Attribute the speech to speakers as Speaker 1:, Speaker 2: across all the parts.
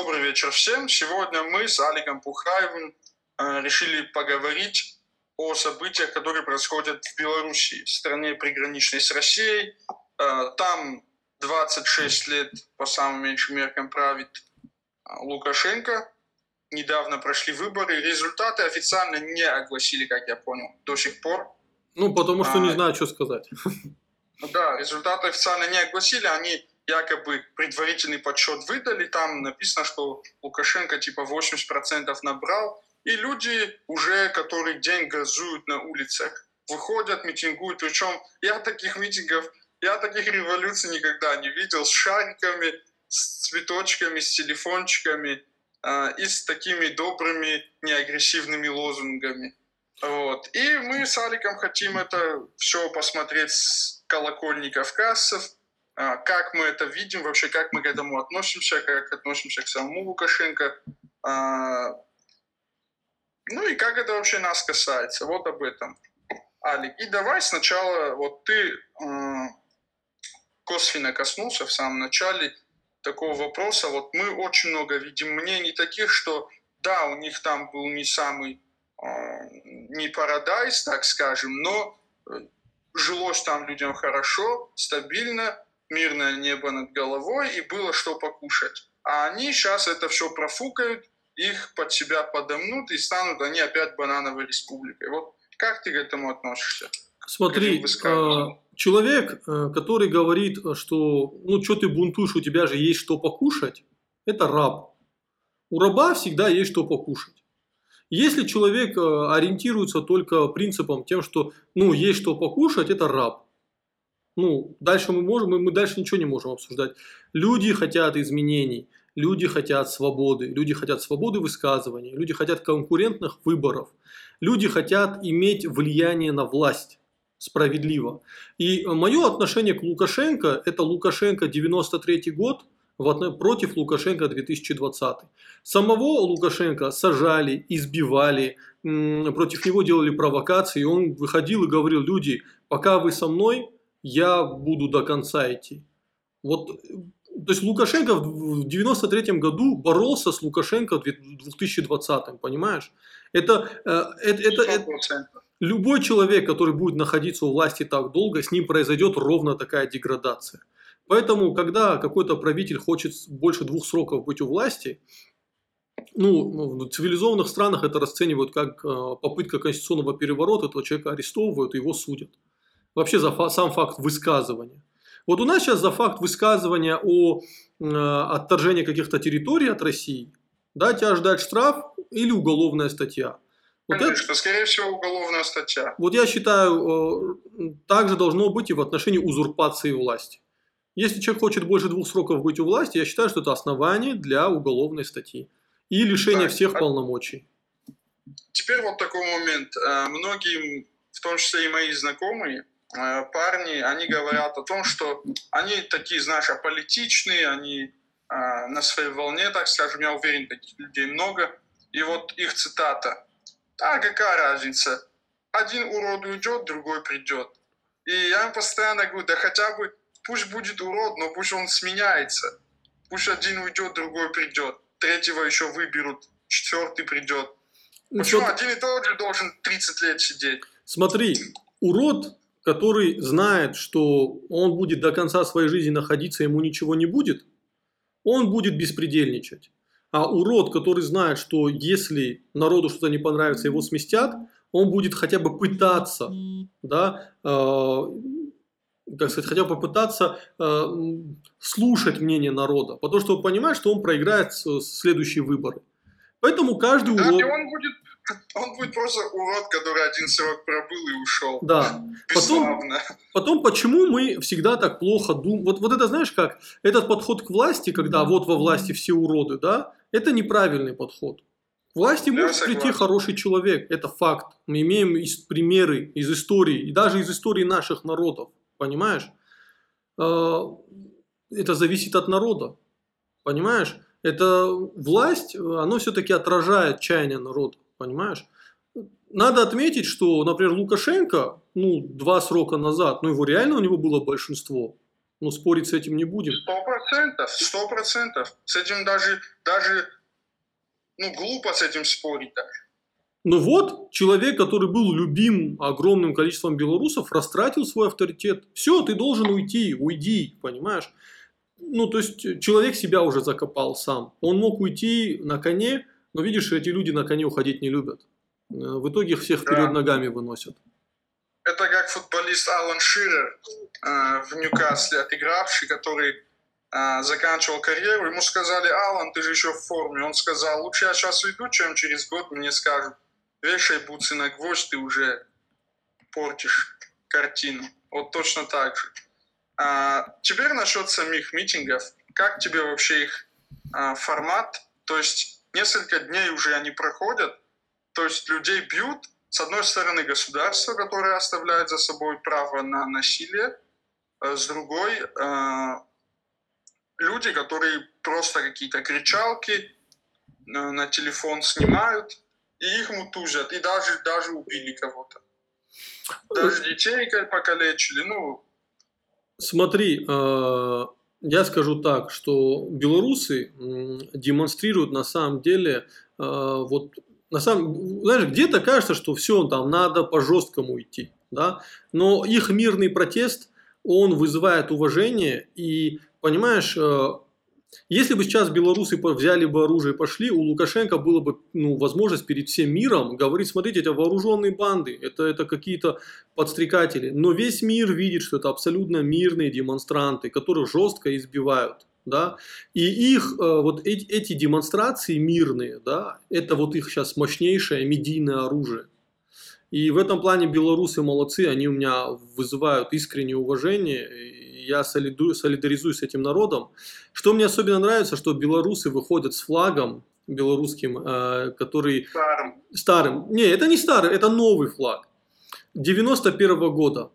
Speaker 1: Добрый вечер всем. Сегодня мы с Аликом Пухаевым э, решили поговорить о событиях, которые происходят в Беларуси, стране приграничной с Россией. Э, там 26 лет по самым меньшим меркам правит э, Лукашенко. Недавно прошли выборы. Результаты официально не огласили, как я понял, до сих пор.
Speaker 2: Ну, потому что не
Speaker 1: А,
Speaker 2: знаю, что сказать.
Speaker 1: Да, результаты официально не огласили, они якобы предварительный подсчет выдали, там написано, что Лукашенко типа 80% набрал, и люди уже который день газуют на улицах, выходят, митингуют, причем я таких митингов, я таких революций никогда не видел, с шариками, с цветочками, с телефончиками а, и с такими добрыми, неагрессивными лозунгами. Вот. И мы с Аликом хотим это все посмотреть с колокольни кавказцев, как мы это видим, вообще как мы к этому относимся, как относимся к самому Лукашенко, а, ну и как это вообще нас касается, вот об этом. Алик, и давай сначала, вот ты э, косвенно коснулся в самом начале такого вопроса, вот мы очень много видим мнений таких, что да, у них там был не самый, не парадайз, так скажем, но э, жилось там людям хорошо, стабильно, мирное небо над головой и было что покушать. А они сейчас это все профукают, их под себя подомнут и станут они опять банановой республикой. Вот как ты к этому относишься?
Speaker 2: Смотри, э, человек, э, который говорит, что ну что ты бунтуешь, у тебя же есть что покушать, это раб. У раба всегда есть что покушать. Если человек э, ориентируется только принципом тем, что ну есть что покушать, это раб. Ну, дальше мы можем, мы, дальше ничего не можем обсуждать. Люди хотят изменений, люди хотят свободы, люди хотят свободы высказывания, люди хотят конкурентных выборов, люди хотят иметь влияние на власть справедливо. И мое отношение к Лукашенко – это Лукашенко 93 год против Лукашенко 2020. Самого Лукашенко сажали, избивали, против него делали провокации, он выходил и говорил, люди, пока вы со мной, я буду до конца идти. Вот, то есть Лукашенко в 93 году боролся с Лукашенко в 2020, понимаешь? Это, э, это, это, это,
Speaker 1: 100%.
Speaker 2: Любой человек, который будет находиться у власти так долго, с ним произойдет ровно такая деградация. Поэтому, когда какой-то правитель хочет больше двух сроков быть у власти, ну, в цивилизованных странах это расценивают как э, попытка конституционного переворота, этого человека арестовывают его судят. Вообще за фа- сам факт высказывания. Вот у нас сейчас за факт высказывания о э, отторжении каких-то территорий от России, да, тебя ждать штраф или уголовная статья. Вот это-
Speaker 1: Конечно, скорее всего, уголовная статья.
Speaker 2: вот я считаю, э, так же должно быть и в отношении узурпации власти. Если человек хочет больше двух сроков быть у власти, я считаю, что это основание для уголовной статьи и лишения
Speaker 1: Так,
Speaker 2: всех
Speaker 1: а-
Speaker 2: полномочий.
Speaker 1: Теперь вот такой момент. Э, Многие, в том числе и мои знакомые, парни, они говорят о том, что они такие, знаешь, аполитичные, они э, на своей волне, так скажем, я уверен, таких людей много. И вот их цитата. А какая разница? Один урод уйдет, другой придет. И я им постоянно говорю, да хотя бы пусть будет урод, но пусть он сменяется. Пусть один уйдет, другой придет. Третьего еще выберут, четвертый придет.
Speaker 2: Ну,
Speaker 1: Почему
Speaker 2: вот
Speaker 1: один и тот же должен 30 лет сидеть?
Speaker 2: Смотри, урод, который знает, что он будет до конца своей жизни находиться, ему ничего не будет, он будет беспредельничать. А урод, который знает, что если народу что-то не понравится, его сместят, он будет хотя бы пытаться, да, э, как сказать, хотя бы попытаться э, слушать мнение народа, потому что он понимает, что он проиграет с- следующие выборы. Поэтому каждый
Speaker 1: Да,
Speaker 2: урод...
Speaker 1: и он будет, он будет просто урод, который один срок пробыл и ушел.
Speaker 2: Да. Потом,
Speaker 1: Бесславно.
Speaker 2: Потом, почему мы всегда так плохо думаем? Вот, вот это знаешь как? Этот подход к власти, когда вот во власти все уроды, да, это неправильный подход. К власти
Speaker 1: Я
Speaker 2: может прийти
Speaker 1: согласен.
Speaker 2: хороший человек, это факт. Мы имеем из, примеры из истории, и даже из истории наших народов, понимаешь? Э, Это зависит от народа, понимаешь? Это власть, оно все-таки отражает чаяние народа, понимаешь? Надо отметить, что, например, Лукашенко, ну, два срока назад, ну, его реально у него было большинство. Ну, спорить с этим не будем.
Speaker 1: Сто процентов, сто процентов. С этим даже, даже, ну, глупо с этим спорить даже.
Speaker 2: Но вот человек, который был любим огромным количеством белорусов, растратил свой авторитет. Все, ты должен уйти, уйди, понимаешь? Ну, то есть человек себя уже закопал сам. Он мог уйти на коне, но видишь, эти люди на коне уходить не любят. Э, В итоге их всех
Speaker 1: Да.
Speaker 2: ногами выносят.
Speaker 1: Это как футболист Алан Ширер э, в Ньюкасле, отыгравший, который э, заканчивал карьеру. Ему сказали, Алан, ты же еще в форме. Он сказал, лучше я сейчас уйду, чем через год мне скажут, вешай бутсы на гвоздь, ты уже портишь картину. Вот точно так же. А, теперь насчет самих митингов. Как тебе вообще их а, формат? То есть несколько дней уже они проходят, то есть людей бьют, с одной стороны государство, которое оставляет за собой право на насилие, а с другой э, люди, которые просто какие-то кричалки э, на телефон снимают, и их мутузят, и даже, даже убили кого-то. Даже детей ка- покалечили, ну,
Speaker 2: Смотри, э, я скажу так, что белорусы демонстрируют на самом деле, э, вот, на самом, знаешь, где-то кажется, что все, там надо по жесткому идти, да, но их мирный протест, он вызывает уважение, и, понимаешь, э, если бы сейчас белорусы взяли бы оружие и пошли, у Лукашенко было бы ну, возможность перед всем миром говорить, смотрите, это вооруженные банды, это, это какие-то подстрекатели. Но весь мир видит, что это абсолютно мирные демонстранты, которых жестко избивают. Да? И их, э, вот эти, эти демонстрации мирные, да, это вот их сейчас мощнейшее медийное оружие. И в этом плане белорусы молодцы, они у меня вызывают искреннее уважение, я солидаризуюсь с этим народом. Что мне особенно нравится, что белорусы выходят с флагом белорусским, э, который
Speaker 1: старым.
Speaker 2: старым. Не, это не старый, это новый флаг. 91 года.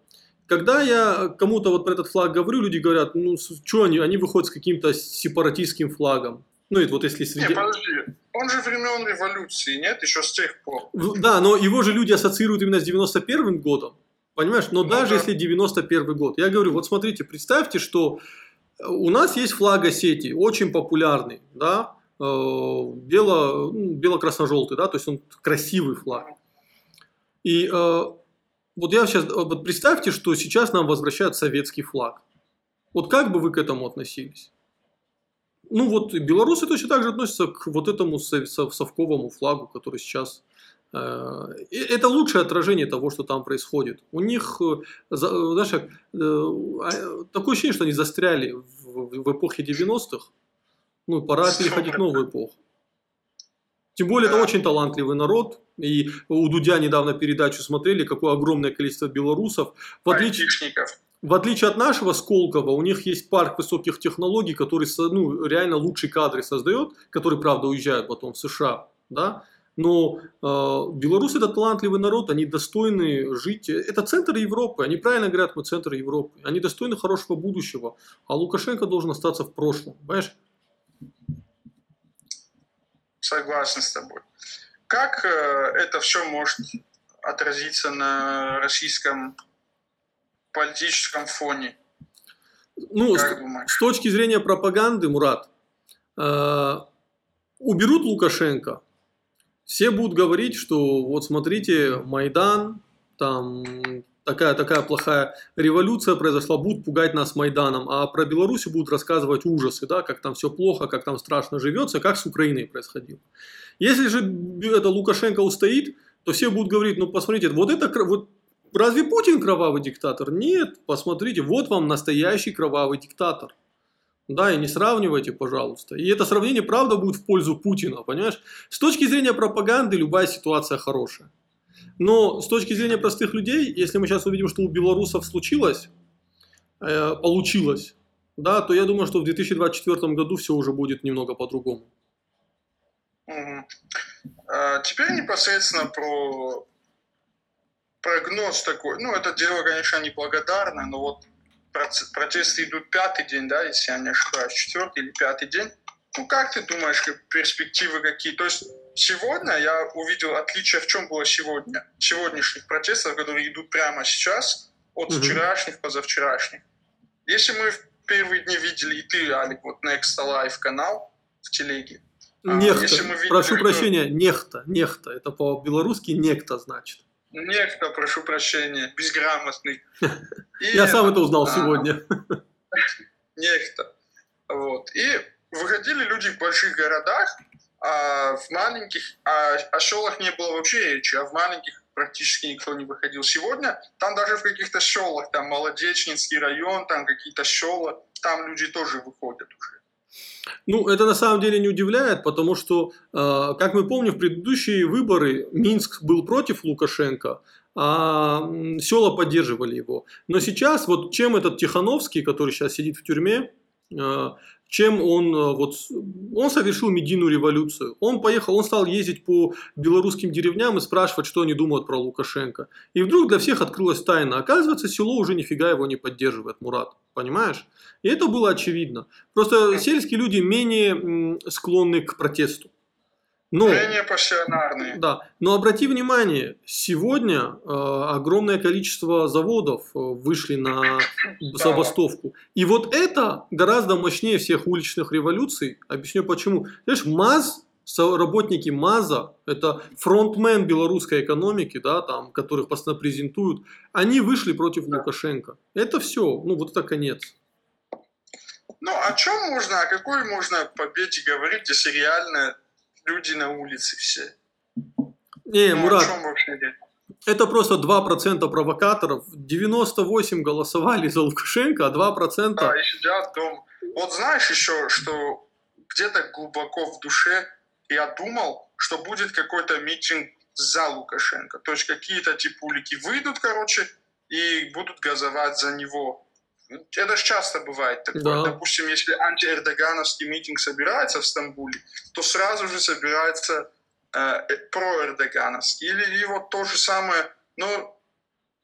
Speaker 2: Когда я кому-то вот про этот флаг говорю, люди говорят, ну, что они, они выходят с каким-то сепаратистским флагом. Ну, это вот если
Speaker 1: Не,
Speaker 2: среди...
Speaker 1: подожди, он же времен революции, нет, еще с тех пор.
Speaker 2: Да, но его же люди ассоциируют именно с 91 годом. Понимаешь? Но
Speaker 1: Ну
Speaker 2: даже
Speaker 1: да.
Speaker 2: если 91 год. Я говорю, вот смотрите, представьте, что у нас есть флаг Осетии, очень популярный, да, э, бело, ну, бело-красно-желтый, да, то есть он красивый флаг. И э, вот я сейчас, вот представьте, что сейчас нам возвращают советский флаг. Вот как бы вы к этому относились? Ну вот белорусы точно так же относятся к вот этому сов- сов- совковому флагу, который сейчас... э, Это лучшее отражение того, что там происходит. У них, э, э, знаешь, а, такое ощущение, что они застряли в, эпохе 90-х. Ну, пора переходить в новую эпоху. Тем более, это очень талантливый народ. И у Дудя недавно передачу смотрели, какое огромное количество белорусов. В отличие, в отличие от нашего Сколково, у них есть парк высоких технологий, который ну, реально лучшие кадры создает, которые, правда, уезжают потом в США. Да? Но э, белорусы это талантливый народ, они достойны жить. Это центр Европы, они правильно говорят, мы центр Европы. Они достойны хорошего будущего. А Лукашенко должен остаться в прошлом. Понимаешь?
Speaker 1: Согласен с тобой. Как э, это все может отразиться на российском политическом фоне?
Speaker 2: Ну,
Speaker 1: Как
Speaker 2: с-
Speaker 1: думаешь?
Speaker 2: С точки зрения пропаганды, Мурат, э, уберут Лукашенко, все будут говорить, что вот смотрите, Майдан, там такая, такая плохая революция произошла, будут пугать нас Майданом, а про Беларусь будут рассказывать ужасы, да, как там все плохо, как там страшно живется, как с Украиной происходило. Если же это Лукашенко устоит, то все будут говорить, ну посмотрите, вот это, вот разве Путин кровавый диктатор? Нет, посмотрите, вот вам настоящий кровавый диктатор. Да, и не сравнивайте, пожалуйста. И это сравнение, правда, будет в пользу Путина, понимаешь? С точки зрения пропаганды любая ситуация хорошая. Но с точки зрения простых людей, если мы сейчас увидим, что у белорусов случилось, э, получилось, да, то я думаю, что в 2024 году все уже будет немного по-другому.
Speaker 1: А, Теперь непосредственно про прогноз такой. Ну, это дело, конечно, неблагодарное, но вот протесты идут пятый день, да, если я не ошибаюсь, четвертый или пятый день. Ну, как ты думаешь, как перспективы какие? То есть сегодня я увидел отличие, в чем было сегодня, сегодняшних протестов, которые идут прямо сейчас, от
Speaker 2: Мгм.
Speaker 1: вчерашних, позавчерашних. Если мы первые дни видели, и ты, Алик, вот Next Live канал в телеге. А,
Speaker 2: Нехта.
Speaker 1: если мы видели,
Speaker 2: Прошу
Speaker 1: что-
Speaker 2: прощения, нехта. Нехта. Это по-белорусски некто значит.
Speaker 1: Некто, прошу прощения, безграмотный. И
Speaker 2: Я сам это узнал
Speaker 1: а,
Speaker 2: сегодня.
Speaker 1: Нехто. Вот. И выходили люди в больших городах, а в маленьких, а о селах не было вообще речи, а в маленьких практически никто не выходил. Сегодня там даже в каких-то селах, там Молодечнинский район, там какие-то села, там люди тоже выходят уже.
Speaker 2: Ну, это на самом деле не удивляет, потому что, э, как мы помним, в предыдущие выборы Минск был против Лукашенко, а села поддерживали его. Но сейчас, вот чем этот Тихановский, который сейчас сидит в тюрьме, э, чем он э, вот он совершил медийную революцию. Он поехал, он стал ездить по белорусским деревням и спрашивать, что они думают про Лукашенко. И вдруг для всех открылась тайна. Оказывается, село уже нифига его не поддерживает, Мурат. Понимаешь? И это было очевидно. Просто сельские люди менее склонны к протесту. Но,
Speaker 1: Менее пассионарные.
Speaker 2: да, но обрати внимание, сегодня э, огромное количество заводов э, вышли на забастовку. И вот это гораздо мощнее всех уличных революций. Объясню почему. Знаешь, МАЗ, работники МАЗа, это фронтмен белорусской экономики, да, там, которых постоянно презентуют, они вышли против
Speaker 1: Да.
Speaker 2: Лукашенко. Это все, ну вот это конец.
Speaker 1: Ну, о чем можно, о какой можно победе говорить, если реально люди на улице все?
Speaker 2: Не,
Speaker 1: Ну,
Speaker 2: Мурат,
Speaker 1: о чем вообще речь?
Speaker 2: Это просто 2% провокаторов. 98 голосовали за Лукашенко, а 2%...
Speaker 1: Да, и сидят дома. Вот знаешь еще, что где-то глубоко в душе я думал, что будет какой-то митинг за Лукашенко. То есть какие-то типулики выйдут, короче, и будут газовать за него. Это же часто бывает такое.
Speaker 2: Да.
Speaker 1: Допустим, если антиэрдогановский митинг собирается в Стамбуле, то сразу же собирается э, э, проэрдогановский. Или и вот то же самое. Но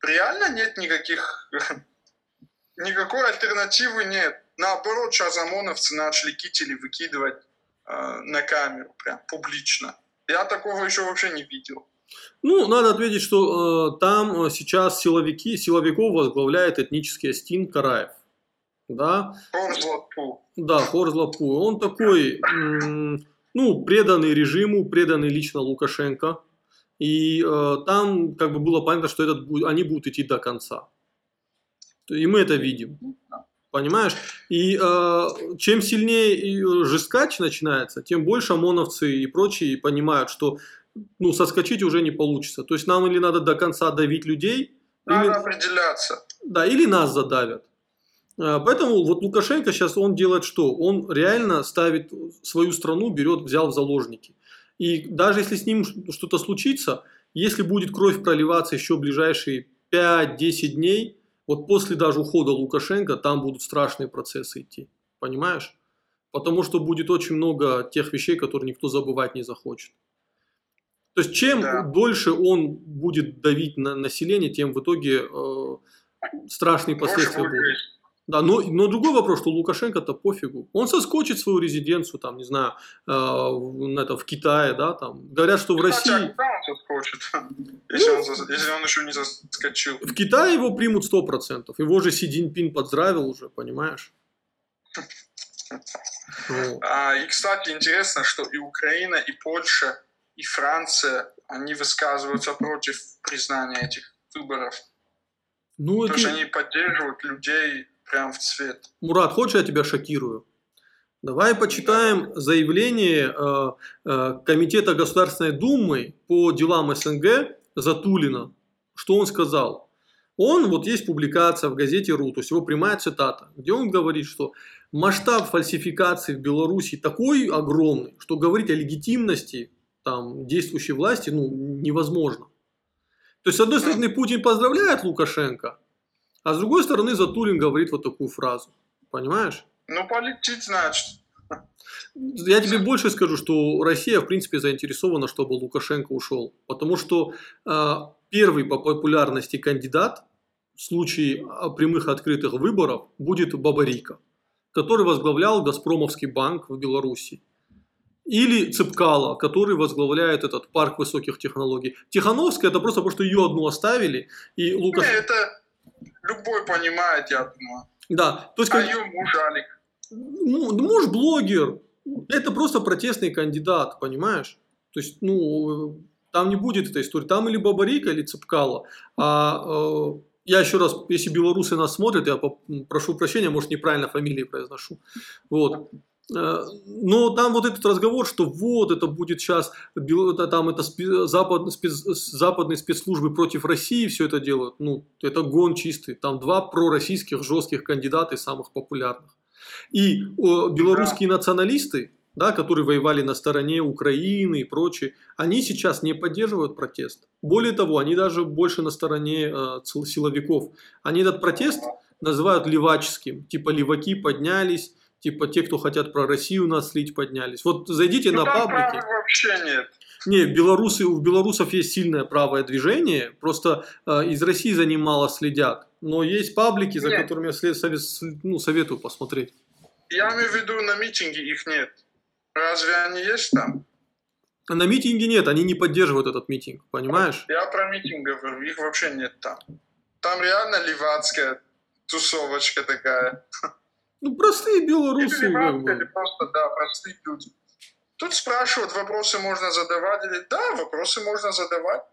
Speaker 1: реально нет никаких никакой альтернативы нет. Наоборот, сейчас ОМОНовцы начали кители выкидывать э, на камеру, прям публично. Я такого еще вообще не видел.
Speaker 2: Ну, надо ответить, что э, там э, сейчас силовики, силовиков возглавляет этнический Астин Караев. Да,
Speaker 1: Орзлатпу.
Speaker 2: да, Хорз Лапу. Он такой, м, ну, преданный режиму, преданный лично Лукашенко. И э, там как бы было понятно, что этот, они будут идти до конца. И мы это видим. Понимаешь? И э, чем сильнее э, жесткач начинается, тем больше ОМОНовцы и прочие понимают, что ну, соскочить уже не получится. То есть нам или надо до конца давить людей,
Speaker 1: Надо
Speaker 2: или,
Speaker 1: определяться.
Speaker 2: да, или нас задавят. Э, Поэтому вот Лукашенко сейчас он делает что? Он реально ставит свою страну, берет, взял в заложники. И даже если с ним что-то случится, если будет кровь проливаться еще ближайшие 5-10 дней, вот после даже ухода Лукашенко, там будут страшные процессы идти. Понимаешь? Потому что будет очень много тех вещей, которые никто забывать не захочет. То есть чем
Speaker 1: Да.
Speaker 2: дольше он будет давить на население, тем в итоге э, страшные
Speaker 1: Больше
Speaker 2: последствия
Speaker 1: будет
Speaker 2: будут. Да, но, но другой вопрос, что Лукашенко-то пофигу. Он соскочит свою резиденцию, там, не знаю, э, это, в Китае, да, там. Говорят, что в
Speaker 1: Кстати,
Speaker 2: России...
Speaker 1: а куда он заскочит? Если он, зас- если он еще не заскочил.
Speaker 2: В Китае его примут 100%. Его же Си Цзиньпин поздравил уже, понимаешь? Вот.
Speaker 1: А, и, кстати, интересно, что и Украина, и Польша, и Франция, они высказываются против признания этих выборов.
Speaker 2: Ну,
Speaker 1: Потому что
Speaker 2: это...
Speaker 1: они поддерживают людей прям в цвет.
Speaker 2: Мурат, хочешь, я тебя шокирую? Давай почитаем заявление э, э, Комитета Государственной Думы по делам СНГ Затулина. Что он сказал? Он, вот есть публикация в газете РУ, то есть его прямая цитата, где он говорит, что масштаб фальсификации в Беларуси такой огромный, что говорить о легитимности там, действующей власти ну, невозможно. То есть, с одной стороны, Путин поздравляет Лукашенко, а с другой стороны, Затулин говорит вот такую фразу. Понимаешь?
Speaker 1: Ну, полетит, значит.
Speaker 2: Я тебе больше скажу, что Россия, в принципе, заинтересована, чтобы Лукашенко ушел. Потому что э, первый по популярности кандидат в случае а, прямых открытых выборов будет Бабарика, который возглавлял Газпромовский банк в Беларуси. Или Цепкала, который возглавляет этот парк высоких технологий. Тихановская это просто потому, что ее одну оставили, и
Speaker 1: Не,
Speaker 2: Лукашенко...
Speaker 1: это любой понимает, я думаю.
Speaker 2: Да, то есть
Speaker 1: А
Speaker 2: как-
Speaker 1: ее муж Алик.
Speaker 2: ну, муж блогер, это просто протестный кандидат, понимаешь? То есть, ну, там не будет этой истории. Там или Бабарика, или Цепкало. А э, я еще раз, если белорусы нас смотрят, я прошу прощения, может, неправильно фамилии произношу. Вот. Э, Но там вот этот разговор, что вот это будет сейчас, там это запад- спец- западные спецслужбы против России все это делают, ну, это гон чистый. Там два пророссийских жестких кандидата из самых популярных. И о, белорусские националисты, да, которые воевали на стороне Украины и прочее, они сейчас не поддерживают протест. Более того, они даже больше на стороне э, силовиков. Они этот протест называют леваческим. Типа леваки поднялись, типа те, кто хотят про Россию нас слить, поднялись. Вот зайдите
Speaker 1: Ну,
Speaker 2: на паблики.
Speaker 1: вообще нет.
Speaker 2: Не, белорусы, у белорусов есть сильное правое движение, просто э, из России за ним мало следят. Но есть паблики, за
Speaker 1: Нет.
Speaker 2: которыми я след- совет- ну, советую посмотреть.
Speaker 1: Я имею в виду, на митинге их нет. Разве они есть там?
Speaker 2: На митинге нет, они не поддерживают этот митинг, понимаешь?
Speaker 1: Я про митинг говорю, их вообще нет там. Там реально левацкая тусовочка такая.
Speaker 2: Ну, простые белорусы.
Speaker 1: или
Speaker 2: как бы.
Speaker 1: или просто, да, простые люди. Тут спрашивают, вопросы можно задавать или... Да, вопросы можно задавать,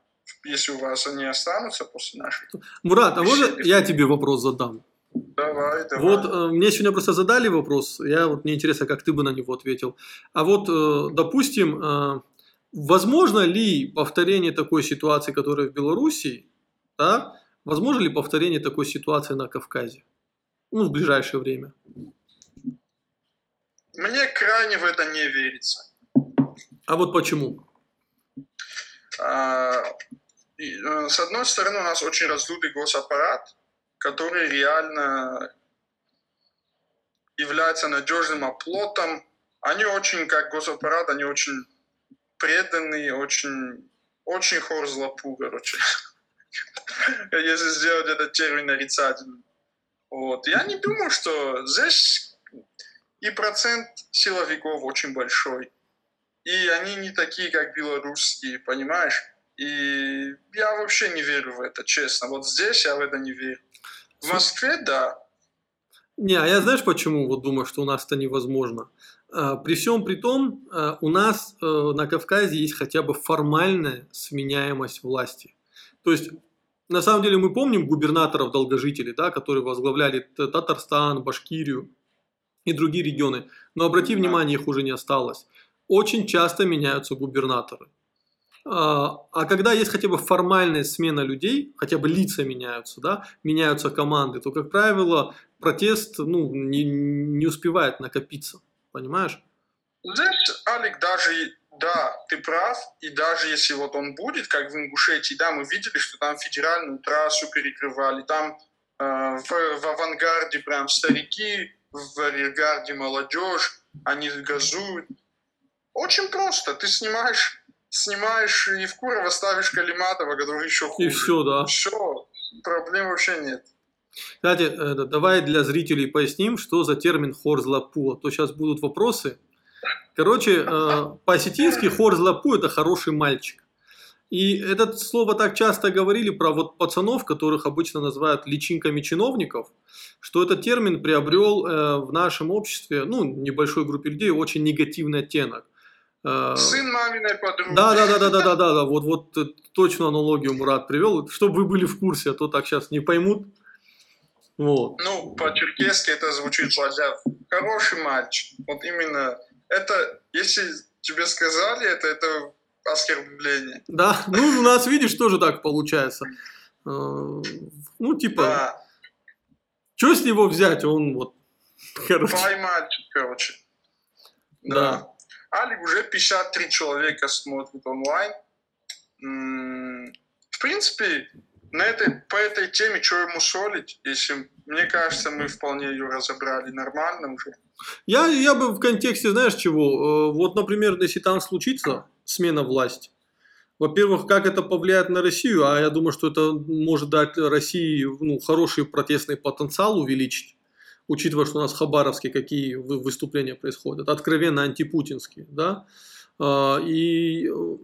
Speaker 1: если у вас они останутся после нашей.
Speaker 2: Мурат, а можно
Speaker 1: Беседы.
Speaker 2: я тебе вопрос задам?
Speaker 1: Давай, давай.
Speaker 2: Вот э, мне сегодня просто задали вопрос, я вот мне интересно, как ты бы на него ответил. А вот, э, допустим, э, возможно ли повторение такой ситуации, которая в Белоруссии, да, возможно ли повторение такой ситуации на Кавказе? Ну, в ближайшее время.
Speaker 1: Мне крайне в это не верится.
Speaker 2: А вот почему?
Speaker 1: А, и, э, С одной стороны, у нас очень раздутый госаппарат, который реально является надежным оплотом. Они очень, как госаппарат, они очень преданные, очень, очень хорзлапу, короче. Если сделать этот термин нарицательным. Вот. Я не думаю, что здесь и процент силовиков очень большой. И они не такие, как белорусские, понимаешь? И я вообще не верю в это, честно. Вот здесь я в это не верю. В Москве, да.
Speaker 2: Не, а я знаешь почему вот думаю, что у нас это невозможно? А, При всем при том, а, у нас э, на Кавказе есть хотя бы формальная сменяемость власти. То есть, на самом деле мы помним губернаторов долгожителей, да, которые возглавляли Татарстан, Башкирию и другие регионы. Но обрати
Speaker 1: Да.
Speaker 2: внимание, их уже не осталось. Очень часто меняются губернаторы. А а когда есть хотя бы формальная смена людей, хотя бы лица меняются, да, меняются команды, то, как правило, протест ну, не, не успевает накопиться. Понимаешь?
Speaker 1: Здесь, Алик, даже, да, ты прав, и даже если вот он будет, как в Ингушетии, да, мы видели, что там федеральную трассу перекрывали, там э, в, в авангарде прям старики, в арьергарде молодежь, они газуют. Очень просто, ты снимаешь, снимаешь Евкурова, ставишь Калиматова, который еще хуже.
Speaker 2: И все, да.
Speaker 1: Все, проблем вообще нет.
Speaker 2: Кстати, это, давай для зрителей поясним, что за термин хорзлапу, а то сейчас будут вопросы. Короче, э, по-осетински хорзлапу – это хороший мальчик. И это слово так часто говорили про вот пацанов, которых обычно называют личинками чиновников, что этот термин приобрел э, в нашем обществе, ну, небольшой группе людей, очень негативный оттенок. Э,
Speaker 1: Сын маминой подруги.
Speaker 2: да, да, да, да, да, да, да, да. Вот, вот э, точно аналогию Мурат привел, чтобы вы были в курсе, а то так сейчас не поймут. Вот.
Speaker 1: Ну, по-черкесски это звучит. Хороший мальчик. Вот именно это, если тебе сказали это, это оскорбление.
Speaker 2: Да, ну у нас, видишь, тоже так получается. Э, Ну, типа,
Speaker 1: Да,
Speaker 2: что с него взять? Он вот, короче.
Speaker 1: мальчик, короче.
Speaker 2: Да.
Speaker 1: Алик уже 53 человека смотрит онлайн. В принципе, на этой, по этой теме, что ему солить, если, мне кажется, мы вполне ее разобрали нормально уже.
Speaker 2: Я, я бы в контексте, знаешь чего? Э, Вот, например, если там случится смена власти, во-первых, как это повлияет на Россию, а я думаю, что это может дать России ну, хороший протестный потенциал увеличить, учитывая, что у нас в Хабаровске какие вы- выступления происходят, откровенно антипутинские, да, А, и э,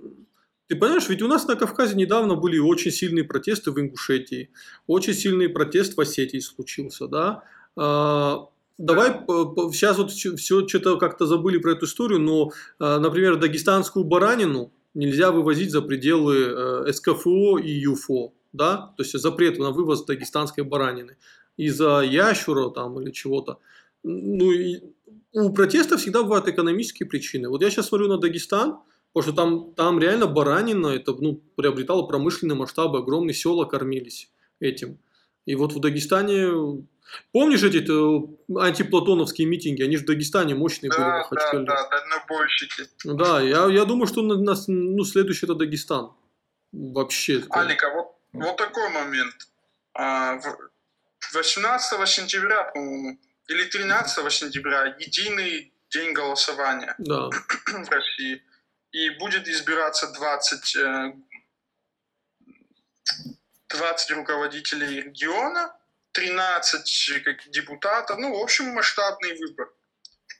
Speaker 2: ты понимаешь, ведь у нас на Кавказе недавно были очень сильные протесты в Ингушетии, очень сильный протест в Осетии случился, да, А, давай сейчас вот все что-то как-то забыли про эту историю, но, а, например, дагестанскую баранину нельзя вывозить за пределы э, СКФО и ЮФО, да, то есть запрет на вывоз дагестанской баранины из-за ящура там или чего-то. Ну и у протеста всегда бывают экономические причины. Вот я сейчас смотрю на Дагестан, потому что там, там реально баранина, это ну, приобретало промышленные масштабы, огромные села кормились этим. И вот в Дагестане Помнишь эти э, антиплатоновские митинги? Они же в Дагестане мощные
Speaker 1: да,
Speaker 2: были.
Speaker 1: Да, Хачкале. да, дальнобойщики.
Speaker 2: Да, я, я думаю, что на, на, ну, следующий это Дагестан. Вообще.
Speaker 1: Алика, вот, вот такой момент. А, 18 сентября, по-моему, или 13 сентября единый день голосования
Speaker 2: да.
Speaker 1: в России. И будет избираться 20, 20 э, руководителей региона, 13 как депутатов, ну, в общем, масштабный выбор.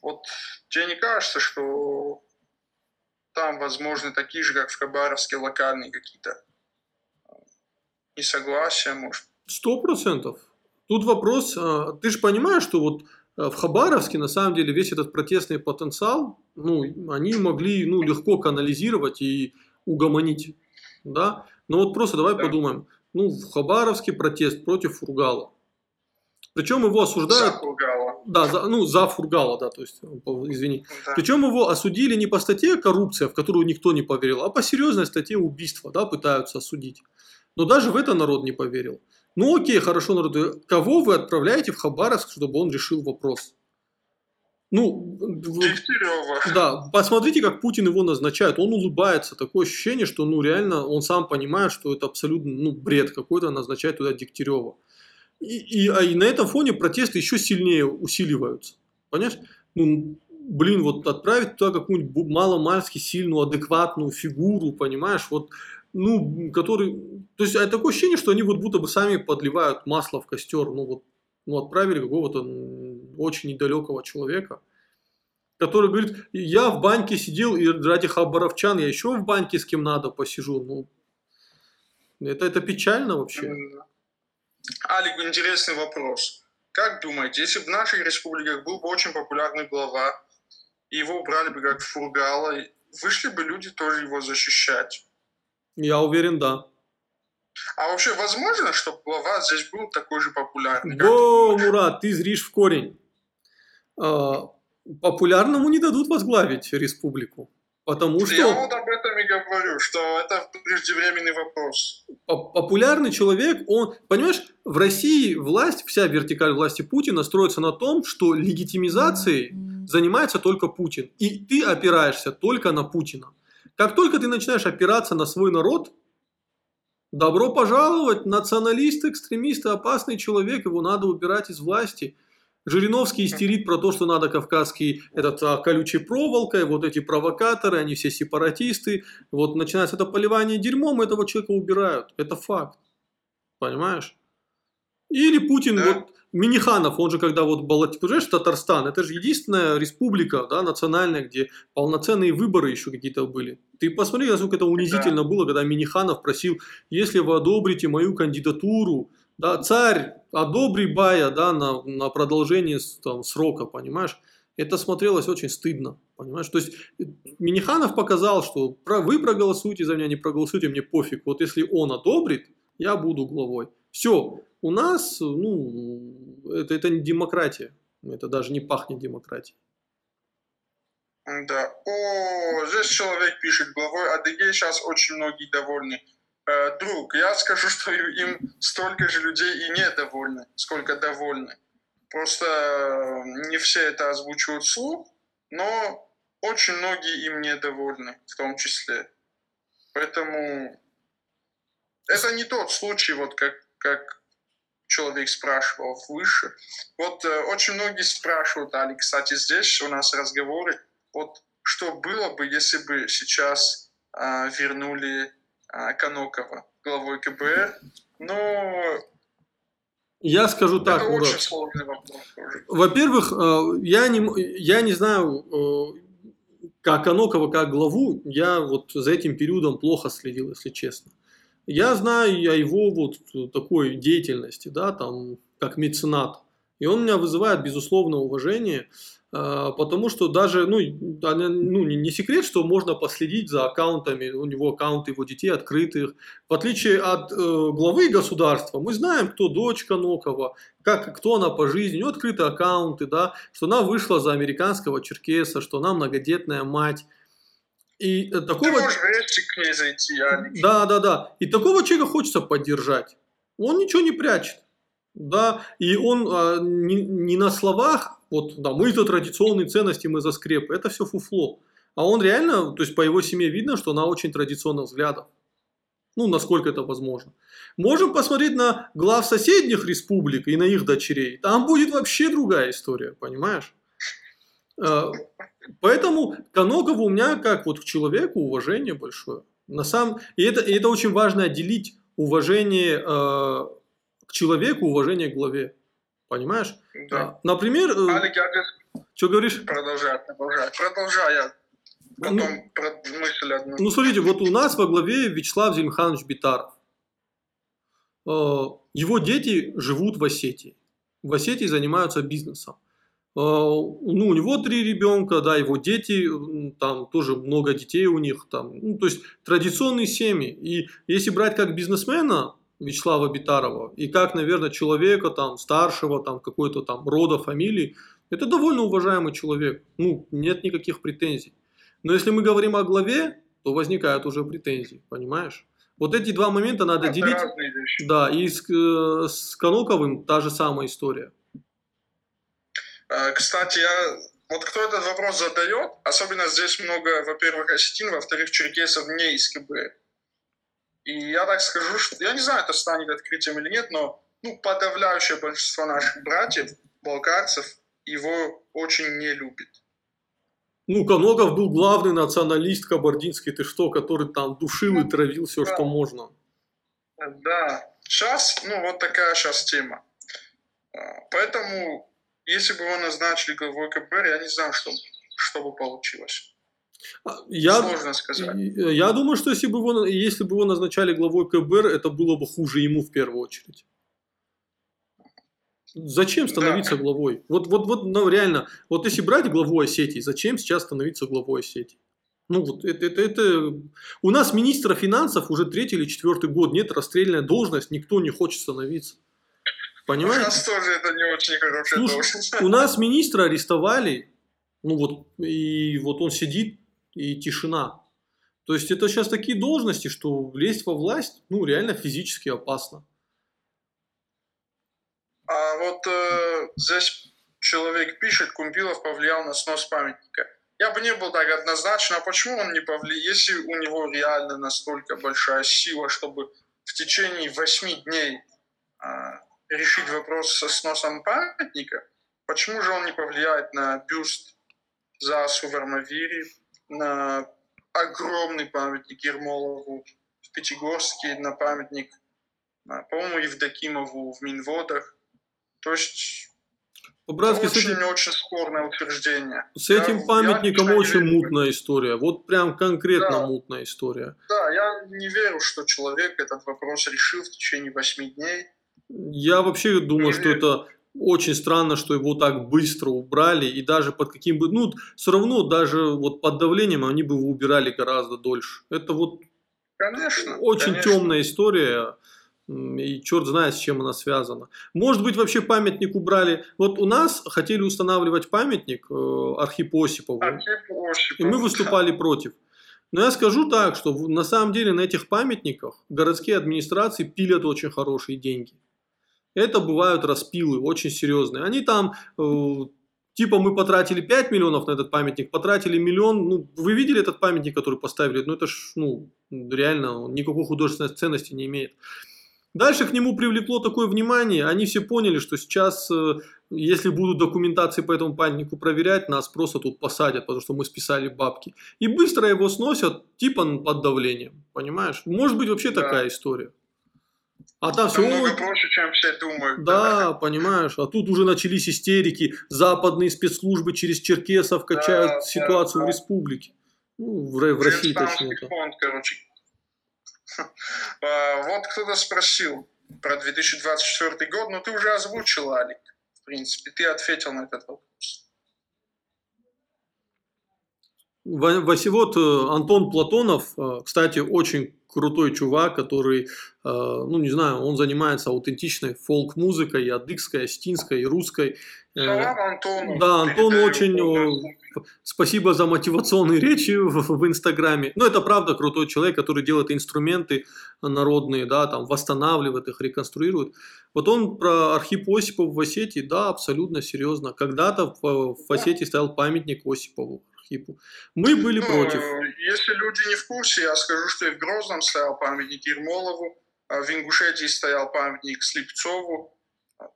Speaker 1: Вот тебе не кажется, что там возможны такие же, как в Хабаровске, локальные какие-то э, несогласия, может?
Speaker 2: Сто процентов. Тут вопрос, а, ты же понимаешь, что вот э, в Хабаровске на самом деле весь этот протестный потенциал, ну, они могли ну, легко канализировать и угомонить, да? Но вот просто давай да. подумаем, ну, в Хабаровске протест против Фургала. Причем его осуждают...
Speaker 1: За Фургала.
Speaker 2: Да, за, ну, за Фургала, да, то есть, извини. Да. Причем его осудили не по статье коррупция, в которую никто не поверил, а по серьезной статье убийства, да, пытаются осудить. Но даже в это народ не поверил. Ну окей, хорошо, народ, кого вы отправляете в Хабаровск, чтобы он решил вопрос? Ну,
Speaker 1: Дегтярева.
Speaker 2: да, посмотрите, как Путин его назначает. Он улыбается. Такое ощущение, что, ну, реально, он сам понимает, что это абсолютно, ну, бред какой-то назначать туда Дегтярева. И, и, а и на этом фоне протесты еще сильнее усиливаются. Понимаешь? Ну, блин, вот отправить туда какую-нибудь маломальски сильную, адекватную фигуру, понимаешь, вот ну, который... То есть, такое ощущение, что они вот будто бы сами подливают масло в костер. Ну, вот ну, отправили какого-то очень недалекого человека, который говорит, я в баньке сидел, и ради хабаровчан я еще в баньке с кем надо посижу. Ну, это, это печально вообще.
Speaker 1: Алик, интересный вопрос. Как думаете, если в наших республиках был бы очень популярный глава, и его убрали бы как фургала, вышли бы люди тоже его защищать?
Speaker 2: Я уверен, да.
Speaker 1: А вообще возможно, чтобы глава здесь был такой же популярный?
Speaker 2: О, Мурат, ты зришь в корень. А, популярному не дадут возглавить республику. Потому что...
Speaker 1: Я вот об этом и говорю, что это преждевременный вопрос.
Speaker 2: Популярный человек, он... Понимаешь, в России власть, вся вертикаль власти Путина строится на том, что легитимизацией занимается только Путин. И ты опираешься только на Путина. Как только ты начинаешь опираться на свой народ, добро пожаловать, националист, экстремист, опасный человек, его надо убирать из власти. Жириновский истерит про то, что надо кавказский этот а, колючей проволокой, вот эти провокаторы, они все сепаратисты. Вот начинается это поливание дерьмом, этого человека убирают. Это факт. Понимаешь? Или Путин, да. вот Миниханов, он же когда вот понимаешь, Татарстан, это же единственная республика, да, национальная, где полноценные выборы еще какие-то были. Ты посмотри, насколько это унизительно да. было, когда Миниханов просил, если вы одобрите мою кандидатуру, да, царь, одобри Бая, да, на, на продолжение там, срока, понимаешь? Это смотрелось очень стыдно, понимаешь? То есть Миниханов показал, что вы проголосуете за меня, не проголосуйте, мне пофиг. Вот если он одобрит, я буду главой. Все, у нас, ну, это, это не демократия. Это даже не пахнет демократией.
Speaker 1: Да. О, здесь человек пишет главой Адыгей сейчас очень многие довольны. Э, друг, я скажу, что им столько же людей и недовольны, сколько довольны. Просто э, не все это озвучивают вслух, но очень многие им недовольны, в том числе. Поэтому это не тот случай, вот как, как человек спрашивал выше. Вот э, очень многие спрашивают, Али, кстати, здесь у нас разговоры, вот что было бы, если бы сейчас э, вернули Конокова главой КБР, но
Speaker 2: я скажу
Speaker 1: это
Speaker 2: так,
Speaker 1: очень
Speaker 2: Мурат.
Speaker 1: сложный вопрос.
Speaker 2: Во-первых, э, я не, я не знаю, э, как Конокова, как главу, я вот за этим периодом плохо следил, если честно. Я знаю о его вот такой деятельности, да, там, как меценат И он меня вызывает безусловное уважение, а, потому что даже, ну, ну, не секрет, что можно последить за аккаунтами, у него аккаунты его детей открытых. В отличие от э, главы государства, мы знаем, кто дочь Канокова, как, кто она по жизни, у нее открыты аккаунты, да, что она вышла за американского черкеса, что она многодетная мать. И такого... Ты
Speaker 1: можешь к ней зайти, а
Speaker 2: Да, да, да. И такого человека хочется поддержать. Он ничего не прячет. Да, и он а, не, не на словах, вот, да, мы за традиционные ценности, мы за скрепы, это все фуфло. А он реально, то есть по его семье видно, что она очень традиционных взглядов. Ну, насколько это возможно. Можем посмотреть на глав соседних республик и на их дочерей. Там будет вообще другая история, понимаешь? А, поэтому Конокову у меня, как вот к человеку, уважение большое. На самом... и, это, и это очень важно отделить уважение э, к человеку, уважение к главе. Понимаешь?
Speaker 1: Да.
Speaker 2: А, например... Э,
Speaker 1: Алик, я...
Speaker 2: Что говоришь?
Speaker 1: Продолжай, продолжай. Продолжай, потом ну, про мысль одну.
Speaker 2: Ну, смотрите, вот у нас во главе Вячеслав Зельмханович Битаров. Э, его дети живут в Осетии. В Осетии занимаются бизнесом. Э, ну, у него три ребенка, да, его дети, там тоже много детей у них, там, ну, то есть традиционные семьи. И если брать как бизнесмена, Вячеслава Битарова, и как, наверное, человека там старшего, там какой-то там рода, фамилии, это довольно уважаемый человек. Ну, нет никаких претензий. Но если мы говорим о главе, то возникают уже претензии, понимаешь? Вот эти два момента надо это делить. Да, и с, э, с Коноковым та же самая история.
Speaker 1: Э, кстати, я вот кто этот вопрос задает, особенно здесь много, во-первых, осетин, во-вторых, черкесов не из КБ. И я так скажу, что я не знаю, это станет открытием или нет, но ну, подавляющее большинство наших братьев, балкарцев, его очень не любит.
Speaker 2: Ну, Коногов был главный националист кабардинский, ты что, который там душил и травил все, да. что можно.
Speaker 1: Да, сейчас, ну, вот такая сейчас тема. А, поэтому, если бы его назначили главой КБР, я не знаю, что, что бы получилось.
Speaker 2: Я, Сложно сказать. Я думаю, что если бы, его, если бы его назначали главой КБР, это было бы хуже ему в первую очередь. Зачем становиться да. главой? Вот, вот, вот, ну, реально, вот если брать главу Осетии, зачем сейчас становиться главой Осетии? Ну вот это, это, это... У нас министра финансов уже третий или четвертый год, нет расстрельная должность, никто не хочет становиться. Понимаете? У
Speaker 1: нас тоже это не очень хорошая Слушай, должность.
Speaker 2: У нас министра арестовали, ну вот, и вот он сидит и тишина. То есть это сейчас такие должности, что лезть во власть, ну, реально физически опасно.
Speaker 1: А вот э, здесь человек пишет, Кумпилов повлиял на снос памятника. Я бы не был так однозначно, а почему он не повлиял, если у него реально настолько большая сила, чтобы в течение восьми дней э, решить вопрос со сносом памятника, почему же он не повлияет на бюст за Сувармавири, на огромный памятник Ермолову в Пятигорске, на памятник, по-моему, Евдокимову в Минводах. То есть
Speaker 2: по-братски,
Speaker 1: очень, этим, очень спорное утверждение.
Speaker 2: С этим я, памятником я очень верю. мутная история. Вот прям конкретно да. мутная история.
Speaker 1: Да, я не верю, что человек этот вопрос решил в течение восьми дней.
Speaker 2: Я вообще думаю, не что верю. это очень странно, что его так быстро убрали, и даже под каким бы, ну, все равно даже вот под давлением они бы его убирали гораздо дольше. Это вот
Speaker 1: конечно,
Speaker 2: очень
Speaker 1: конечно.
Speaker 2: темная история, и черт знает, с чем она связана. Может быть, вообще памятник убрали. Вот у нас хотели устанавливать памятник э, Архипу Осипову, и мы выступали против. Но я скажу так, что на самом деле на этих памятниках городские администрации пилят очень хорошие деньги. Это бывают распилы очень серьезные. Они там, э, типа мы потратили 5 миллионов на этот памятник, потратили миллион. Ну, вы видели этот памятник, который поставили? Ну, это ж, ну, реально, никакой художественной ценности не имеет. Дальше к нему привлекло такое внимание, они все поняли, что сейчас, э, если будут документации по этому памятнику проверять, нас просто тут посадят, потому что мы списали бабки. И быстро его сносят, типа под давлением, понимаешь? Может быть вообще да. такая история.
Speaker 1: А там все... Намного проще, чем все думают.
Speaker 2: Да, понимаешь. А тут уже начались истерики. Западные спецслужбы через черкесов качают да, ситуацию да, да. в республике. Ну, в, в России точнее.
Speaker 1: фонд, короче. А, вот кто-то спросил про 2024 год, но ты уже озвучил, Алик. в принципе. Ты ответил на этот вопрос.
Speaker 2: Вот Антон Платонов, э, кстати, очень крутой чувак, который, э, ну не знаю, он занимается аутентичной фолк-музыкой, и адыгской, астинской, и русской.
Speaker 1: Салам Антону.
Speaker 2: Да, Антон очень... Спасибо за мотивационные речи в, в Инстаграме. Но это правда крутой человек, который делает инструменты народные, да, там восстанавливает их, реконструирует. Вот он про Архип Осипов в Осетии, да, абсолютно серьезно. Когда-то в, в Осетии стоял памятник Осипову. Архипу. Мы были
Speaker 1: ну,
Speaker 2: против.
Speaker 1: Если люди не в курсе, я скажу, что и в Грозном стоял памятник Ермолову, а в Ингушетии стоял памятник Слепцову,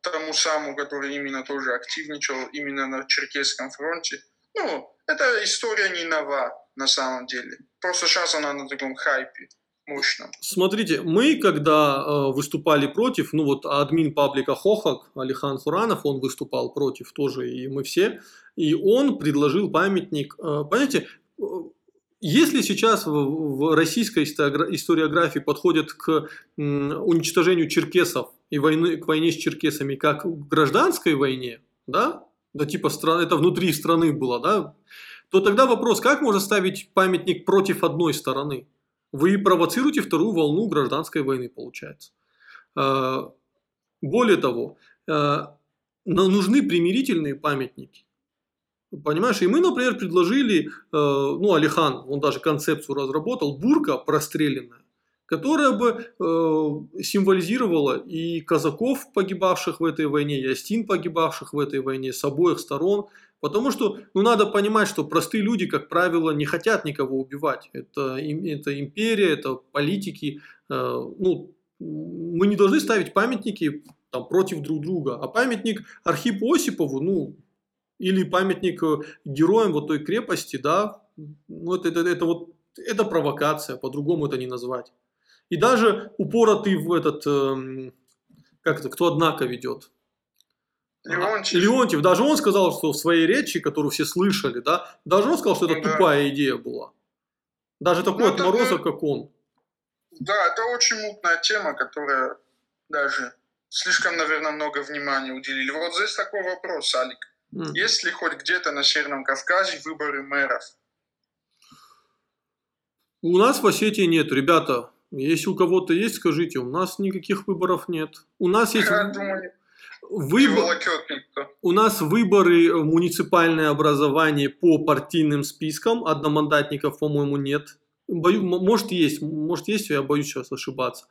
Speaker 1: тому самому, который именно тоже активничал именно на Черкесском фронте. Ну, эта история не нова на самом деле. Просто сейчас она на таком хайпе мощном.
Speaker 2: Смотрите, мы когда э, выступали против, ну вот админ паблика Хохак, Алихан Хуранов, он выступал против тоже, и мы все, и он предложил памятник, э, понимаете, э, если сейчас в, в российской историографии подходят к уничтожению черкесов и войны, к войне с черкесами как к гражданской войне, да, да типа стран, это внутри страны было, да, то тогда вопрос, как можно ставить памятник против одной стороны? Вы провоцируете вторую волну гражданской войны, получается. А, более того, а, нужны примирительные памятники. Понимаешь, и мы, например, предложили, а, ну, Алихан, он даже концепцию разработал, бурка простреленная которая бы символизировала и казаков, погибавших в этой войне, и астин, погибавших в этой войне с обоих сторон. Потому что ну, надо понимать, что простые люди, как правило, не хотят никого убивать. Это, это империя, это политики. Э, ну, мы не должны ставить памятники там, против друг друга. А памятник Архипу Осипову, ну, или памятник э, героям вот той крепости, да, ну, это, это, это вот это провокация, по-другому это не назвать. И даже упоротый в этот, эм, как это, кто однако ведет.
Speaker 1: Леонтьев.
Speaker 2: Леонтьев, даже он сказал, что в своей речи, которую все слышали, да, даже он сказал, что это да. тупая идея была. Даже такой ну, отморозок, как он.
Speaker 1: Да, это очень мутная тема, которая даже слишком, наверное, много внимания уделили. Вот здесь такой вопрос, Алик. Mm. Есть ли хоть где-то на Северном Кавказе выборы мэров?
Speaker 2: У нас в Осетии нет, ребята. Если у кого-то есть, скажите, у нас никаких выборов нет. У нас есть...
Speaker 1: Я думаю,
Speaker 2: Выбор... У нас выборы в муниципальное образование по партийным спискам, одномандатников, по-моему, нет. Бою... Может, есть, может, есть, я боюсь сейчас ошибаться.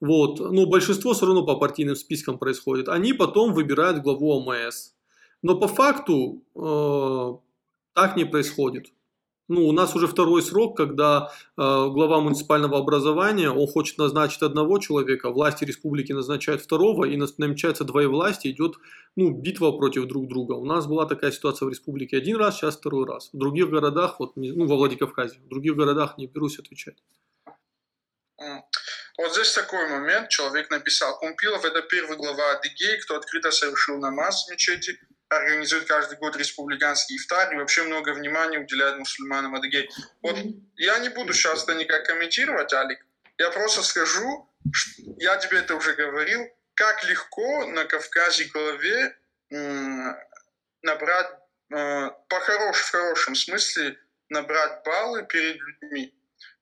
Speaker 2: Вот. Но большинство все равно по партийным спискам происходит. Они потом выбирают главу ОМС. Но по факту э, так не происходит ну, у нас уже второй срок, когда э, глава муниципального образования, он хочет назначить одного человека, власти республики назначают второго, и намечается двоевластие, идет ну, битва против друг друга. У нас была такая ситуация в республике один раз, сейчас второй раз. В других городах, вот, ну, во Владикавказе, в других городах не берусь отвечать.
Speaker 1: Вот здесь такой момент, человек написал, Кумпилов это первый глава Адыгей, кто открыто совершил намаз в мечети, организует каждый год республиканский ифтар и вообще много внимания уделяет мусульманам Адыгей. Вот я не буду сейчас это никак комментировать, Алик. Я просто скажу, я тебе это уже говорил, как легко на Кавказе голове набрать, э, по хорош, в хорошем смысле, набрать баллы перед людьми.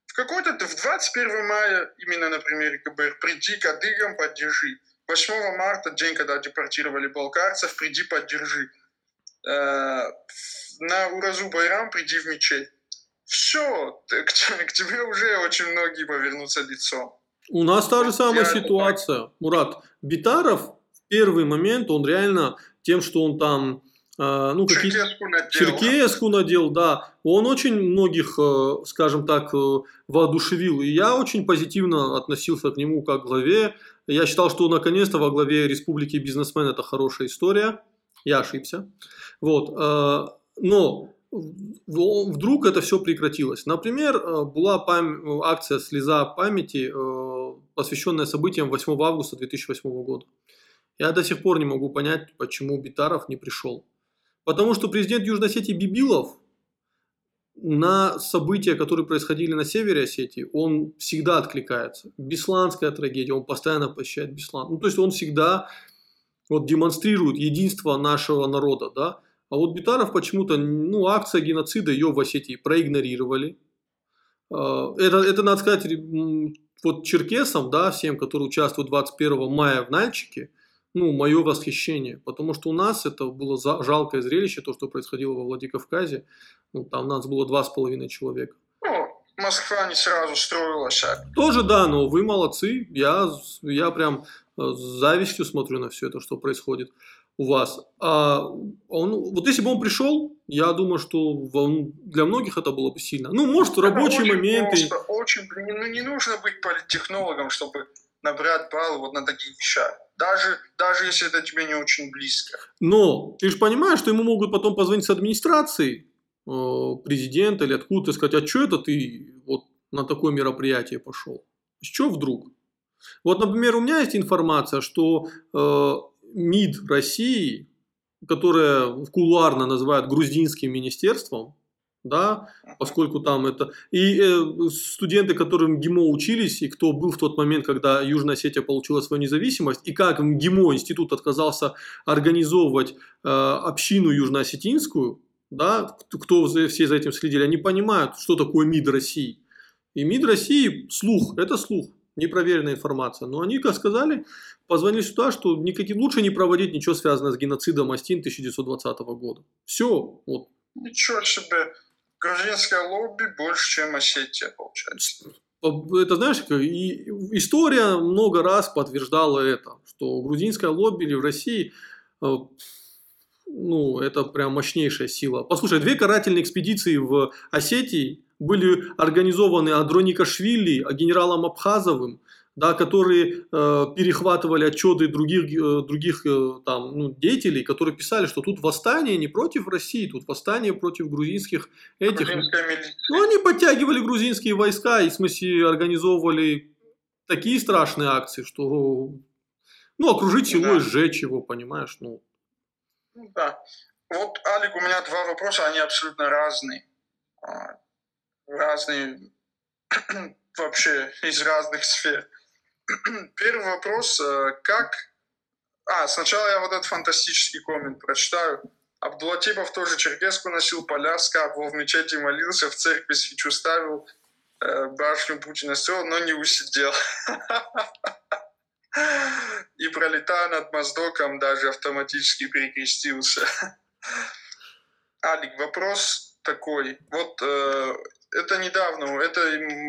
Speaker 1: В какой-то, в 21 мая, именно на примере КБР, приди к адыгам, поддержи. 8 марта, день, когда депортировали балкарцев, приди, поддержи. Э, на Уразу Байрам приди в мечеть. Все, к, к тебе уже очень многие повернутся лицом.
Speaker 2: У нас та же самая Я ситуация. Так... Мурат, Битаров в первый момент, он реально тем, что он там э, ну.
Speaker 1: Черкеску надел.
Speaker 2: Черкеску надел, да. Он очень многих, э, скажем так, воодушевил. И я очень позитивно относился к нему как главе. Я считал, что наконец-то во главе республики бизнесмен это хорошая история. Я ошибся. Вот. Э, но вдруг это все прекратилось. Например, э, была пам- акция «Слеза памяти», э, посвященная событиям 8 августа 2008 года. Я до сих пор не могу понять, почему Битаров не пришел. Потому что президент Южной Осетии Бибилов на события, которые происходили на севере Осетии, он всегда откликается. Бесланская трагедия, он постоянно посещает Беслан. Ну, то есть он всегда вот демонстрируют единство нашего народа, да. А вот Битаров почему-то, ну, акция геноцида ее в Осетии проигнорировали. А, это, это надо сказать, вот черкесам, да, всем, которые участвуют 21 мая в Нальчике, ну, мое восхищение, потому что у нас это было жалкое зрелище, то, что происходило во Владикавказе, ну, там нас было два с половиной человека.
Speaker 1: Ну, Москва не сразу строилась. А...
Speaker 2: Тоже да, но вы молодцы, я, я прям э, с завистью смотрю на все это, что происходит у вас. А он, вот если бы он пришел, я думаю, что для многих это было бы сильно. Ну, может, рабочие
Speaker 1: очень
Speaker 2: моменты.
Speaker 1: Просто, очень, ну, не нужно быть политтехнологом, чтобы набрать баллы вот на таких вещах. Даже, даже если это тебе не очень близко.
Speaker 2: Но ты же понимаешь, что ему могут потом позвонить с администрации э, президента или откуда-то сказать, а что это ты вот на такое мероприятие пошел? С чего вдруг? Вот, например, у меня есть информация, что э, МИД России, которое кулуарно называют грузинским министерством, да, поскольку там это... И э, студенты, которые в МГИМО учились, и кто был в тот момент, когда Южная Осетия получила свою независимость, и как МГИМО институт отказался организовывать э, общину южноосетинскую, да, кто все за этим следили, они понимают, что такое МИД России. И МИД России, слух, это слух, непроверенная информация. Но они, как сказали, позвонили сюда, что никаких, лучше не проводить ничего связанного с геноцидом Астин 1920 года. Все, вот.
Speaker 1: Ничего себе грузинское лобби больше, чем Осетия, получается.
Speaker 2: Это, знаешь, и история много раз подтверждала это, что грузинское лобби в России, э, ну, это прям мощнейшая сила. Послушай, две карательные экспедиции в Осетии были организованы Адроникашвили, генералом Абхазовым, да, которые э, перехватывали отчеты других, э, других э, там, ну, деятелей, которые писали, что тут восстание не против России, тут восстание против грузинских этих. Ну, они подтягивали грузинские войска и, в смысле, организовывали такие страшные акции, что, ну, окружить село да. и сжечь его, понимаешь, ну.
Speaker 1: Ну. Да. Вот, Алик, у меня два вопроса, они абсолютно разные. А, разные вообще из разных сфер. Первый вопрос, э, как... А, сначала я вот этот фантастический коммент прочитаю. Абдулатипов тоже черкеску носил, поляска, в мечети молился, в церкви свечу ставил, э, башню Путина строил, но не усидел. И пролетая над Моздоком, даже автоматически перекрестился. Алик, вопрос такой. Вот э, это недавно, это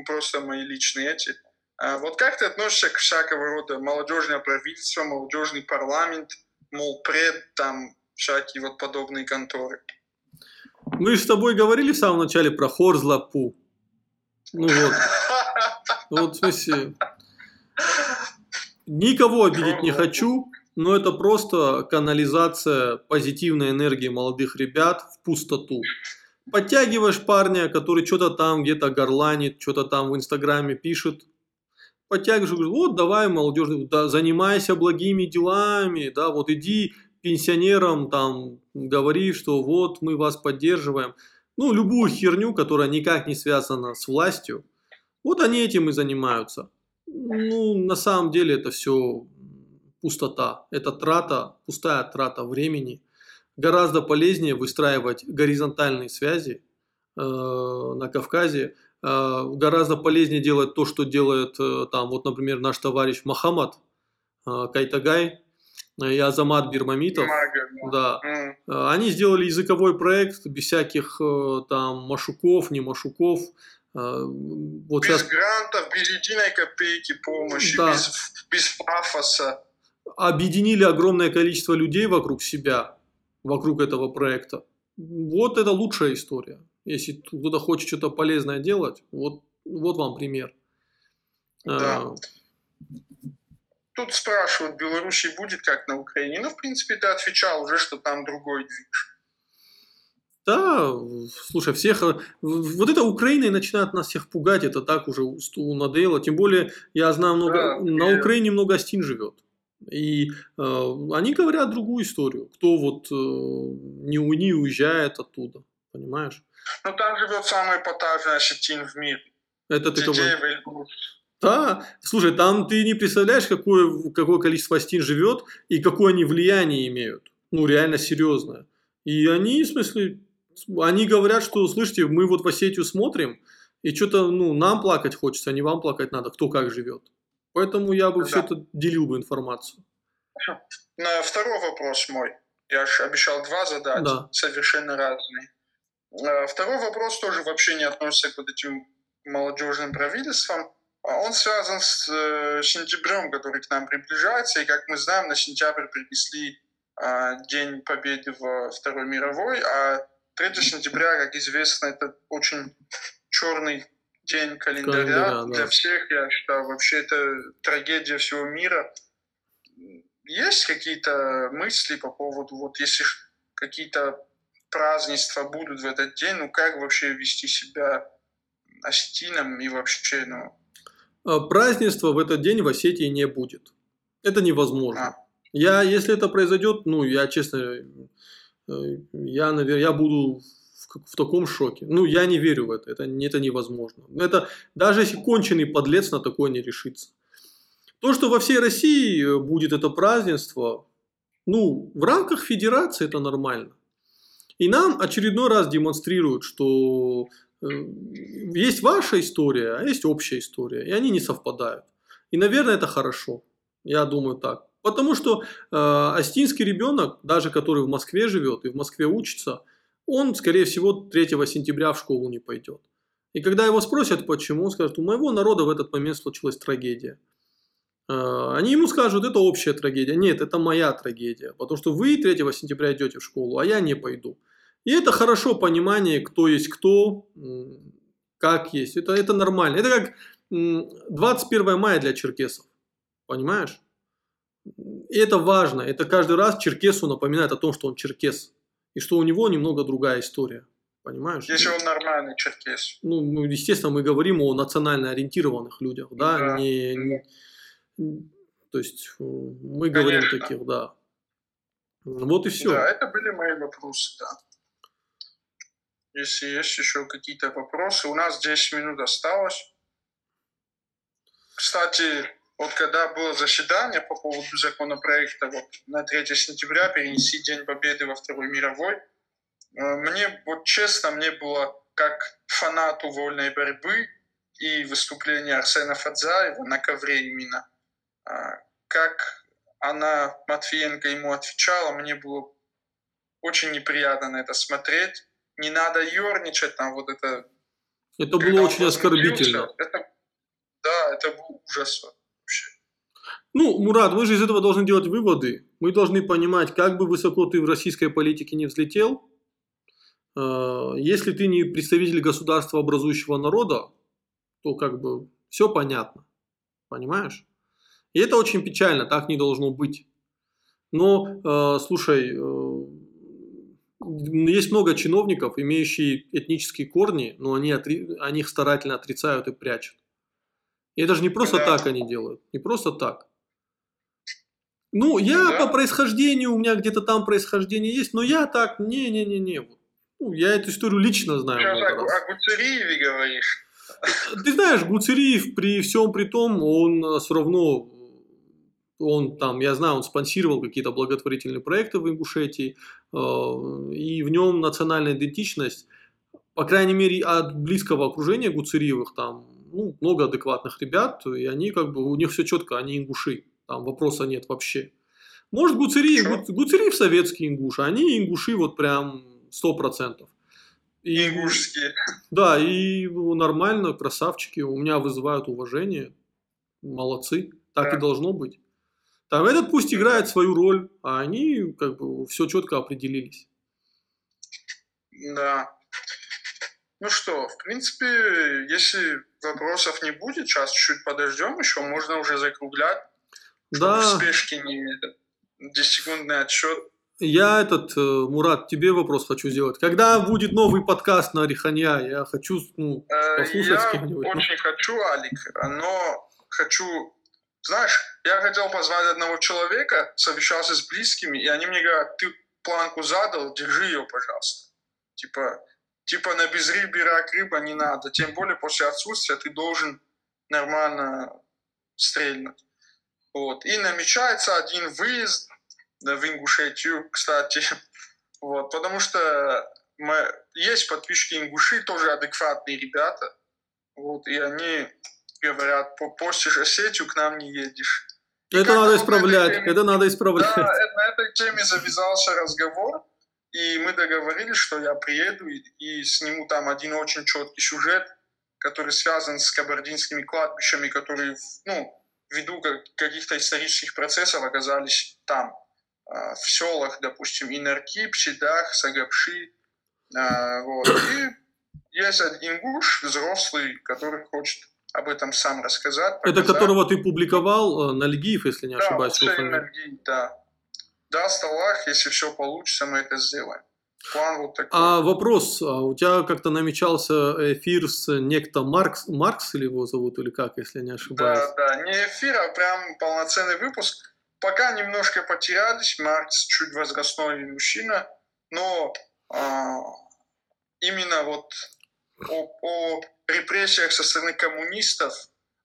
Speaker 1: просто мои личные эти. А вот как ты относишься к всякого рода молодежное правительство, молодежный парламент, мол, пред, там, всякие вот подобные конторы?
Speaker 2: Мы же с тобой говорили в самом начале про Хорзлапу. Ну вот. Вот, в смысле, никого обидеть не хочу, но это просто канализация позитивной энергии молодых ребят в пустоту. Подтягиваешь парня, который что-то там где-то горланит, что-то там в Инстаграме пишет, подтягиваешь, говоришь, вот давай, молодежь, да, занимайся благими делами, да, вот иди пенсионерам там говори, что вот мы вас поддерживаем. Ну, любую херню, которая никак не связана с властью, вот они этим и занимаются. Ну, на самом деле это все пустота. Это трата, пустая трата времени. Гораздо полезнее выстраивать горизонтальные связи э, на Кавказе, Э, гораздо полезнее делать то, что делает э, там, вот, например, наш товарищ Махамад э, Кайтагай и Азамат Бирмамитов. Да. Mm. Они сделали языковой проект без всяких там машуков, не машуков.
Speaker 1: Вот без сейчас... грантов, без единой копейки помощи, да. без, без пафоса.
Speaker 2: Объединили огромное количество людей вокруг себя, вокруг этого проекта. Вот это лучшая история. Если кто-то хочет что-то полезное делать, вот, вот вам пример.
Speaker 1: Да. А, Тут спрашивают, в Беларуси будет как на Украине. Ну, в принципе, ты отвечал уже, что там другой движ.
Speaker 2: Да, слушай, всех... Вот это Украина и начинает нас всех пугать, это так уже надоело. Тем более, я знаю, много, да, на. Украине много астин живет. И э, они говорят другую историю. Кто вот э, не, не уезжает оттуда, понимаешь?
Speaker 1: Ну, там живет самый эпатажный осетин в мире.
Speaker 2: Это ты кого? Да, слушай, там ты не представляешь, какое, какое количество астин живет и какое они влияние имеют. Ну, реально серьезное. И они, в смысле, они говорят, что, слышите, мы вот в Осетию смотрим, и что-то, ну, нам плакать хочется, а не вам плакать надо, кто как живет. Поэтому я бы
Speaker 1: Да.
Speaker 2: все это делил бы информацию.
Speaker 1: На второй вопрос мой. Я же обещал два задать,
Speaker 2: Да.
Speaker 1: совершенно разные. А, Второй вопрос тоже вообще не относится к вот этим молодежным правительствам. А Он связан с э, сентябрем, который к нам приближается. И, как мы знаем, на сентябрь принесли а, День Победы во Второй мировой, а 3 сентября, как известно, это очень черный день календаря,
Speaker 2: Календаря, да.
Speaker 1: для всех, я считаю, вообще это трагедия всего мира. Есть какие-то мысли по поводу, вот если какие-то празднества будут в этот день, ну как вообще вести себя осетином и вообще, ну,
Speaker 2: А, Празднества в этот день в Осетии не будет. Это невозможно.
Speaker 1: А.
Speaker 2: Я, если это произойдет, ну, я честно, я, наверное, я буду в, в таком шоке. Ну, я не верю в это. Это, это невозможно. Это даже если конченый подлец на такое не решится. То, что во всей России э, будет это празднество, ну, в рамках федерации это нормально. И нам очередной раз демонстрируют, что э, есть ваша история, а есть общая история, и они не совпадают. И, наверное, это хорошо. Я думаю так. Потому что э, астинский ребенок, даже который в Москве живет и в Москве учится, он, скорее всего, 3 сентября в школу не пойдет. И когда его спросят, почему, он скажет, у моего народа в этот момент случилась трагедия. Э, Они ему скажут, это общая трагедия. Нет, это моя трагедия. Потому что вы 3 сентября идете в школу, а я не пойду. И это хорошо понимание, кто есть кто, как есть. Это, это нормально. Это как м, 21 мая для черкесов. Понимаешь? И это важно. Это каждый раз черкесу напоминает о том, что он черкес. И что у него немного другая история. Понимаешь?
Speaker 1: если он нормальный черкес.
Speaker 2: ну, мы, естественно, мы говорим о национально ориентированных людях, да,
Speaker 1: Да.
Speaker 2: не, не- то есть э, мы говорим
Speaker 1: Конечно.
Speaker 2: таких, да. Вот и все.
Speaker 1: Да, это были мои вопросы, да. Если есть еще какие-то вопросы, у нас 10 минут осталось. Кстати, вот когда было заседание по поводу законопроекта вот, на 3 сентября перенести День Победы во Второй мировой, э, мне, вот честно, мне было как фанату вольной борьбы и выступления Арсена Фадзаева на ковре именно, а, как она, Матвиенко, ему отвечала, мне было очень неприятно на это смотреть. Не надо ерничать, там вот это...
Speaker 2: Это было очень оскорбительно.
Speaker 1: Это, да, это был ужас.
Speaker 2: Ну, Мурат, мы же из этого должны делать выводы. Мы должны понимать, как бы высоко ты в российской политике не взлетел, э, если ты не представитель государства образующего народа, то как бы все понятно. Понимаешь? И это очень печально, так не должно быть. Но, э, слушай, э, есть много чиновников, имеющие этнические корни, но они, отри- они их старательно отрицают и прячут. И это же не просто
Speaker 1: Да.
Speaker 2: так они делают, не просто так. Ну, я
Speaker 1: Да.
Speaker 2: по происхождению, у меня где-то там происхождение есть, но я так, не-не-не-не. Ну, я эту историю лично знаю много
Speaker 1: о, о Гуцериеве говоришь.
Speaker 2: Ты знаешь, Гуцериев при всем при том, он все равно, он там, я знаю, он спонсировал какие-то благотворительные проекты в Ингушетии, э, и в нем национальная идентичность, по крайней мере, от близкого окружения Гуцериевых, там ну, много адекватных ребят, и они как бы, у них все четко, они ингуши, там вопроса нет вообще. Может, Гуцериев, Гуцериев советский ингуш, а они ингуши вот прям 100%. И-
Speaker 1: Ингушские.
Speaker 2: да, и ну, нормально, красавчики, у меня вызывают уважение, молодцы, так
Speaker 1: Да.
Speaker 2: и должно быть. Там этот пусть играет свою роль, а они как бы все четко определились.
Speaker 1: Да. Ну что, в принципе, если вопросов не будет, сейчас чуть-чуть подождем еще, можно уже закруглять, чтобы в
Speaker 2: Да,
Speaker 1: спешке не этот, 10-секундный отсчет.
Speaker 2: я этот, э, Мурат, тебе вопрос хочу сделать. Когда будет новый подкаст на Риханья? Я хочу, ну,
Speaker 1: Э,
Speaker 2: послушать
Speaker 1: Я
Speaker 2: ну.
Speaker 1: очень хочу, Алик, но хочу... Знаешь, я хотел позвать одного человека, совещался с близкими, и они мне говорят, ты планку задал, держи ее, пожалуйста. Типа, типа на безрыбье рак рыба не надо. Тем более после отсутствия ты должен нормально стрельнуть. Вот. И намечается один выезд в Ингушетию, кстати. Вот. Потому что мы, есть подписчики ингуши, тоже адекватные ребята. Вот. И они говорят, постишь Осетию, к нам не едешь. И
Speaker 2: это надо исправлять, теме, это надо исправлять. Да,
Speaker 1: на этой теме завязался разговор, и мы договорились, что я приеду и, и сниму там один очень четкий сюжет, который связан с кабардинскими кладбищами, которые, ну, ввиду каких-то исторических процессов оказались там, а, в селах, допустим, Инарки, Пчедах, Сагапши, а, вот. И есть ингуш взрослый, который хочет об этом сам рассказать.
Speaker 2: Показать. Это которого ты публиковал, э, Нальгиев, если не
Speaker 1: да,
Speaker 2: ошибаюсь.
Speaker 1: Да, Нальгиев, да. Даст Аллах, если все получится, мы это сделаем. План вот такой.
Speaker 2: А вопрос, а у тебя как-то намечался эфир с некто Маркс, Маркс или его зовут, или как, если не ошибаюсь?
Speaker 1: Да, да, не эфир, а прям полноценный выпуск. Пока немножко потерялись, Маркс чуть возрастной мужчина, но а, именно вот о, о репрессиях со стороны коммунистов,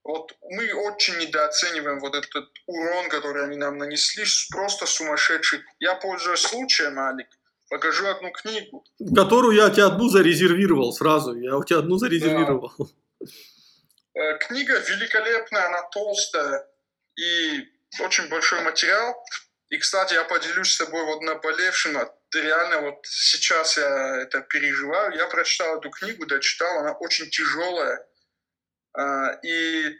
Speaker 1: вот мы очень недооцениваем вот этот урон, который они нам нанесли, просто сумасшедший. Я пользуюсь случаем, Алик, покажу одну книгу.
Speaker 2: Которую я тебе одну зарезервировал сразу. Я у тебя одну зарезервировал. Да.
Speaker 1: Э, книга великолепная, она толстая и очень большой материал. И, кстати, я поделюсь с тобой вот наболевшим. Реально вот сейчас я это переживаю. Я прочитал эту книгу, дочитал, она очень тяжелая. А, и а,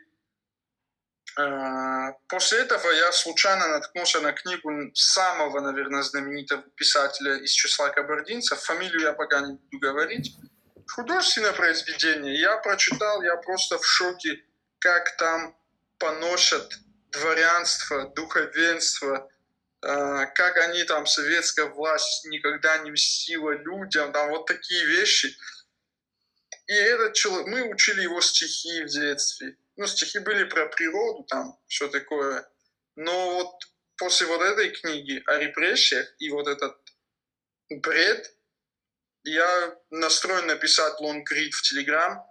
Speaker 1: после этого я случайно наткнулся на книгу самого, наверное, знаменитого писателя из числа кабардинцев. Фамилию я пока не буду говорить. Художественное произведение. Я прочитал, я просто в шоке, как там поносят дворянство, духовенство, а, как они там, советская власть никогда не мстила людям, там вот такие вещи. И этот человек, мы учили его стихи в детстве ну, стихи были про природу, там, все такое. Но вот после вот этой книги о репрессиях и вот этот бред, я настроен написать лонгрид в Телеграм,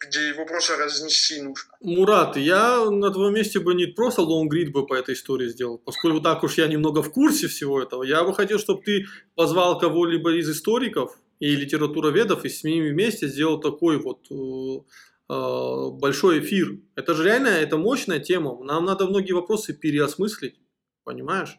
Speaker 1: где его просто разнести нужно.
Speaker 2: Мурат, я на твоем месте бы не просто лонгрид бы по этой истории сделал, поскольку так уж я немного в курсе всего этого. Я бы хотел, чтобы ты позвал кого-либо из историков и литературоведов и с ними вместе сделал такой вот э, большой эфир. Это же реально, это мощная тема. Нам надо многие вопросы переосмыслить, понимаешь?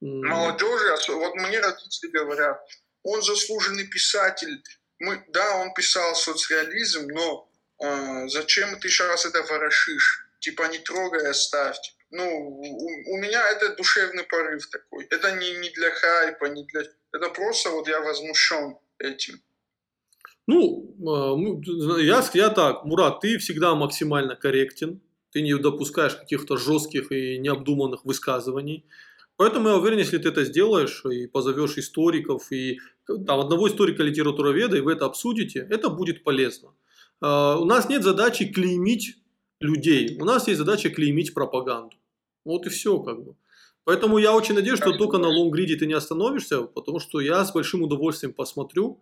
Speaker 1: Молодежи, вот мне родители говорят, он заслуженный писатель. Мы, да, он писал социализм, но э, зачем ты сейчас это ворошишь? Типа не трогай, оставь. Ну, у, у меня это душевный порыв такой. Это не, не для хайпа, не для... Это просто вот я возмущен этим.
Speaker 2: Ну, а, я, я так, Мурат, ты всегда максимально корректен, ты не допускаешь каких-то жестких и необдуманных высказываний. Поэтому я уверен, если ты это сделаешь и позовешь историков, и там, одного историка литературоведа, и вы это обсудите, это будет полезно. А, у нас нет задачи клеймить людей, у нас есть задача клеймить пропаганду. Вот и все как бы. Поэтому я очень надеюсь, что только на лонгриде ты не остановишься, потому что я с большим удовольствием посмотрю.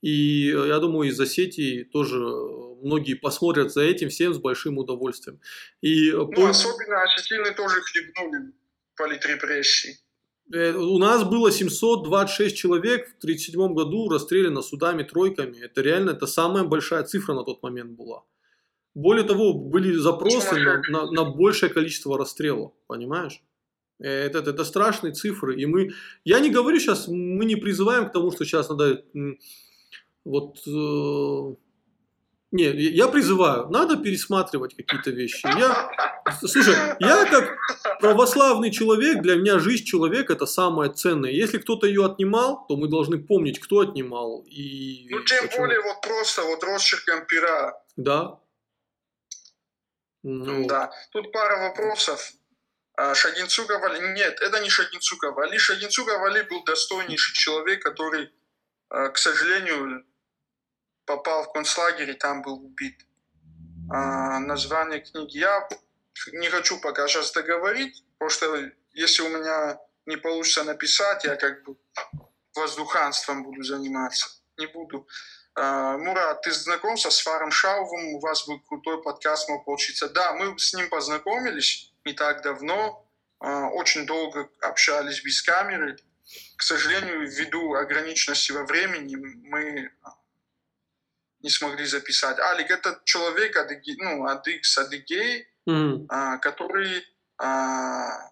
Speaker 2: И э, я думаю, из Осетии тоже э, многие посмотрят за этим всем с большим удовольствием. И
Speaker 1: э, ну, по... особенно осетины тоже хлебнули политрепрессии.
Speaker 2: У нас было 726 человек в 1937 году расстреляно судами тройками. Это реально, это самая большая цифра на тот момент была. Более того, были запросы на, на, на большее количество расстрелов, понимаешь? Это, это, это страшные цифры. И мы, я не говорю сейчас, мы не призываем к тому, что сейчас надо вот э, не, я призываю, надо пересматривать какие-то вещи. Я, слушай, я как православный человек, для меня жизнь человека это самое ценное. Если кто-то ее отнимал, то мы должны помнить, кто отнимал и.
Speaker 1: Ну тем почему. более вот просто вот росчерком пера.
Speaker 2: Да.
Speaker 1: Ну. Да. Тут пара вопросов. А, Шагинцука Вали... Нет, это не Шагинцука Вали. Шагинцука Вали был достойнейший человек, который, а, к сожалению, попал в концлагерь и там был убит. А, название книги я не хочу пока сейчас договорить, потому что если у меня не получится написать, я как бы воздуханством буду заниматься. Не буду. А, Мурат, ты знаком со Сваром Шаувом? У вас был крутой подкаст, мог получиться. Да, мы с ним познакомились не так давно. А, Очень долго общались без камеры. К сожалению, ввиду ограниченности во времени мы не смогли записать. Алик, это человек, адыги, ну, адык с Адыгей,
Speaker 2: Мгм.
Speaker 1: а, который а,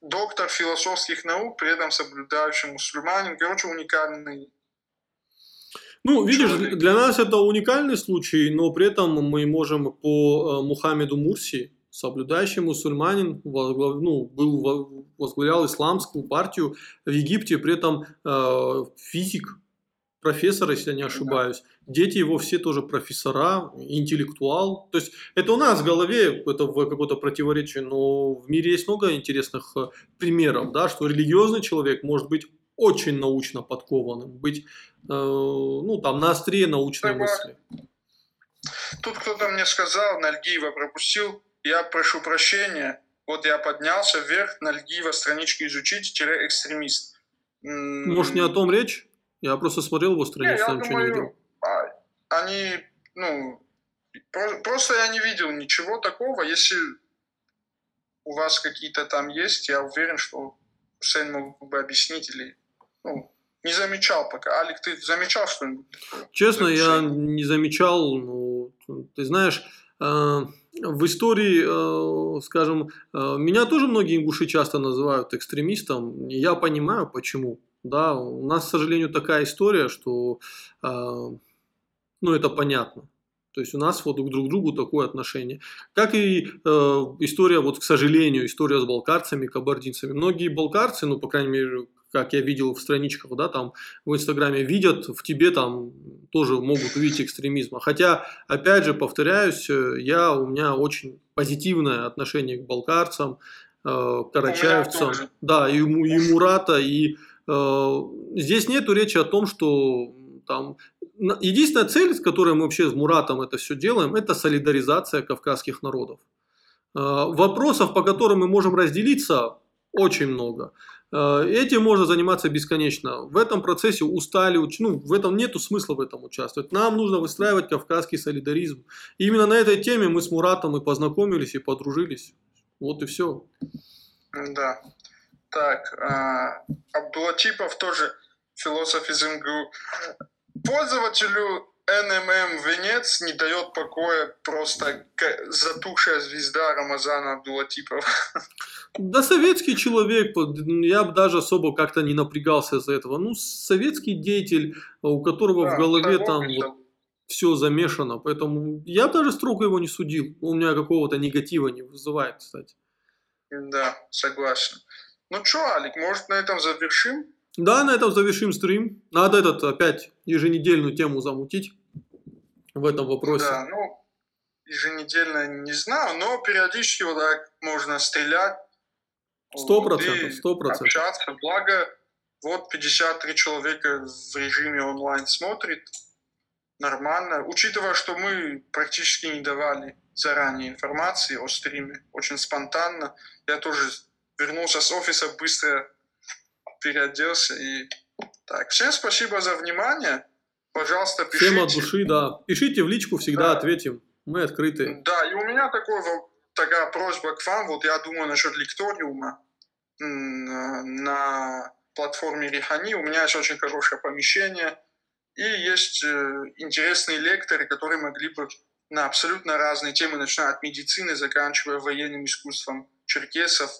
Speaker 1: доктор философских наук, при этом соблюдающий мусульманин. Короче, уникальный.
Speaker 2: Ну, видишь, для нас это уникальный случай, но при этом мы можем по э, Мухаммеду Мурси, соблюдающий мусульманин, возглав- ну, был, во- возглавлял исламскую партию в Египте, при этом э, физик, профессор, если я не ошибаюсь. Дети его все тоже профессора, интеллектуал. То есть это у нас в голове это в какое-то противоречие, но в мире есть много интересных э, примеров, да, что религиозный человек может быть очень научно подкованным, быть э, ну, там, на острие научной
Speaker 1: Согласен.
Speaker 2: мысли.
Speaker 1: Тут кто-то мне сказал, Нальгиева пропустил. Я прошу прощения. Вот я поднялся вверх, Нальгиева страничку изучить, тире экстремист.
Speaker 2: Может, не о том речь? Я просто смотрел его страницу, там ничего не видел.
Speaker 1: а, они, ну, про- просто я не видел ничего такого. Если у вас какие-то там есть, я уверен, что Хусейн мог бы объяснить или, ну, не замечал пока. Алик, ты замечал что-нибудь?
Speaker 2: Честно, я не замечал, ну, ты знаешь, э, в истории, э, скажем, э, меня тоже многие ингуши часто называют экстремистом. Я понимаю, почему. Да, у нас, к сожалению, такая история, что, э, ну, это понятно. То есть у нас вот друг к другу такое отношение. Как и э, история, вот, к сожалению, история с балкарцами, кабардинцами. Многие балкарцы, ну, по крайней мере, как я видел в страничках, да, там в Инстаграме видят, в тебе там тоже могут увидеть экстремизма. Хотя, опять же, повторяюсь, э, я, у меня очень позитивное отношение к балкарцам, э, к карачаевцам, да, и, и Мурата, и здесь нету речи о том, что там на- единственная цель, с которой мы вообще с Муратом это все делаем, это солидаризация кавказских народов. Э, Вопросов, по которым мы можем разделиться, очень много. Э, Этим можно заниматься бесконечно. В этом процессе устали, ну, в этом нету смысла в этом участвовать. Нам нужно выстраивать кавказский солидаризм. И именно на этой теме мы с Муратом и познакомились, и подружились. Вот и все.
Speaker 1: Да. Так, а, Абдулатипов тоже философ из МГУ. Пользователю NMM Венец не дает покоя просто затухшая звезда Рамазана Абдулатипова.
Speaker 2: Да, советский человек, я бы даже особо как-то не напрягался из-за этого. Ну, советский деятель, у которого
Speaker 1: Да,
Speaker 2: в голове там вот все замешано. Поэтому я даже строго его не судил. У меня какого-то негатива не вызывает, кстати.
Speaker 1: Да, согласен. Ну что, Алик, может на этом завершим?
Speaker 2: Да, на этом завершим стрим. Надо этот опять еженедельную тему замутить в этом вопросе.
Speaker 1: Да, ну, еженедельно не знаю, но периодически вот так можно стрелять.
Speaker 2: Сто процентов, сто процентов.
Speaker 1: общаться. Благо, вот 53 человека в режиме онлайн смотрит. Нормально. Учитывая, что мы практически не давали заранее информации о стриме, очень спонтанно. Я тоже вернулся с офиса, быстро переоделся и так. Всем спасибо за внимание. Пожалуйста, пишите.
Speaker 2: Всем от души, да. Пишите в личку, всегда
Speaker 1: Да.
Speaker 2: ответим. Мы открыты.
Speaker 1: Да, и у меня такой, такая просьба к вам. Вот я думаю насчет лекториума на платформе Рихани. У меня есть очень хорошее помещение. И есть э, интересные лекторы, которые могли бы на абсолютно разные темы, начиная от медицины, заканчивая военным искусством черкесов,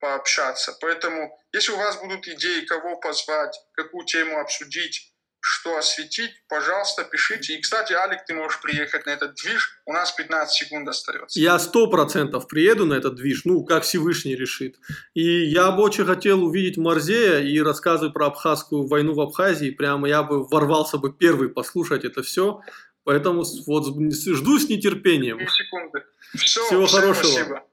Speaker 1: пообщаться. Поэтому, если у вас будут идеи, кого позвать, какую тему обсудить, что осветить, пожалуйста, пишите. И, кстати, Алик, ты можешь приехать на этот движ. У нас 15 секунд остается.
Speaker 2: Я сто процентов приеду на этот движ, ну, как Всевышний решит. И я бы очень хотел увидеть Марзея и рассказы про абхазскую войну в Абхазии. Прямо я бы ворвался бы первый послушать это все. Поэтому вот жду с нетерпением.
Speaker 1: Секунды. Все,
Speaker 2: Всего
Speaker 1: всем
Speaker 2: хорошего.
Speaker 1: спасибо.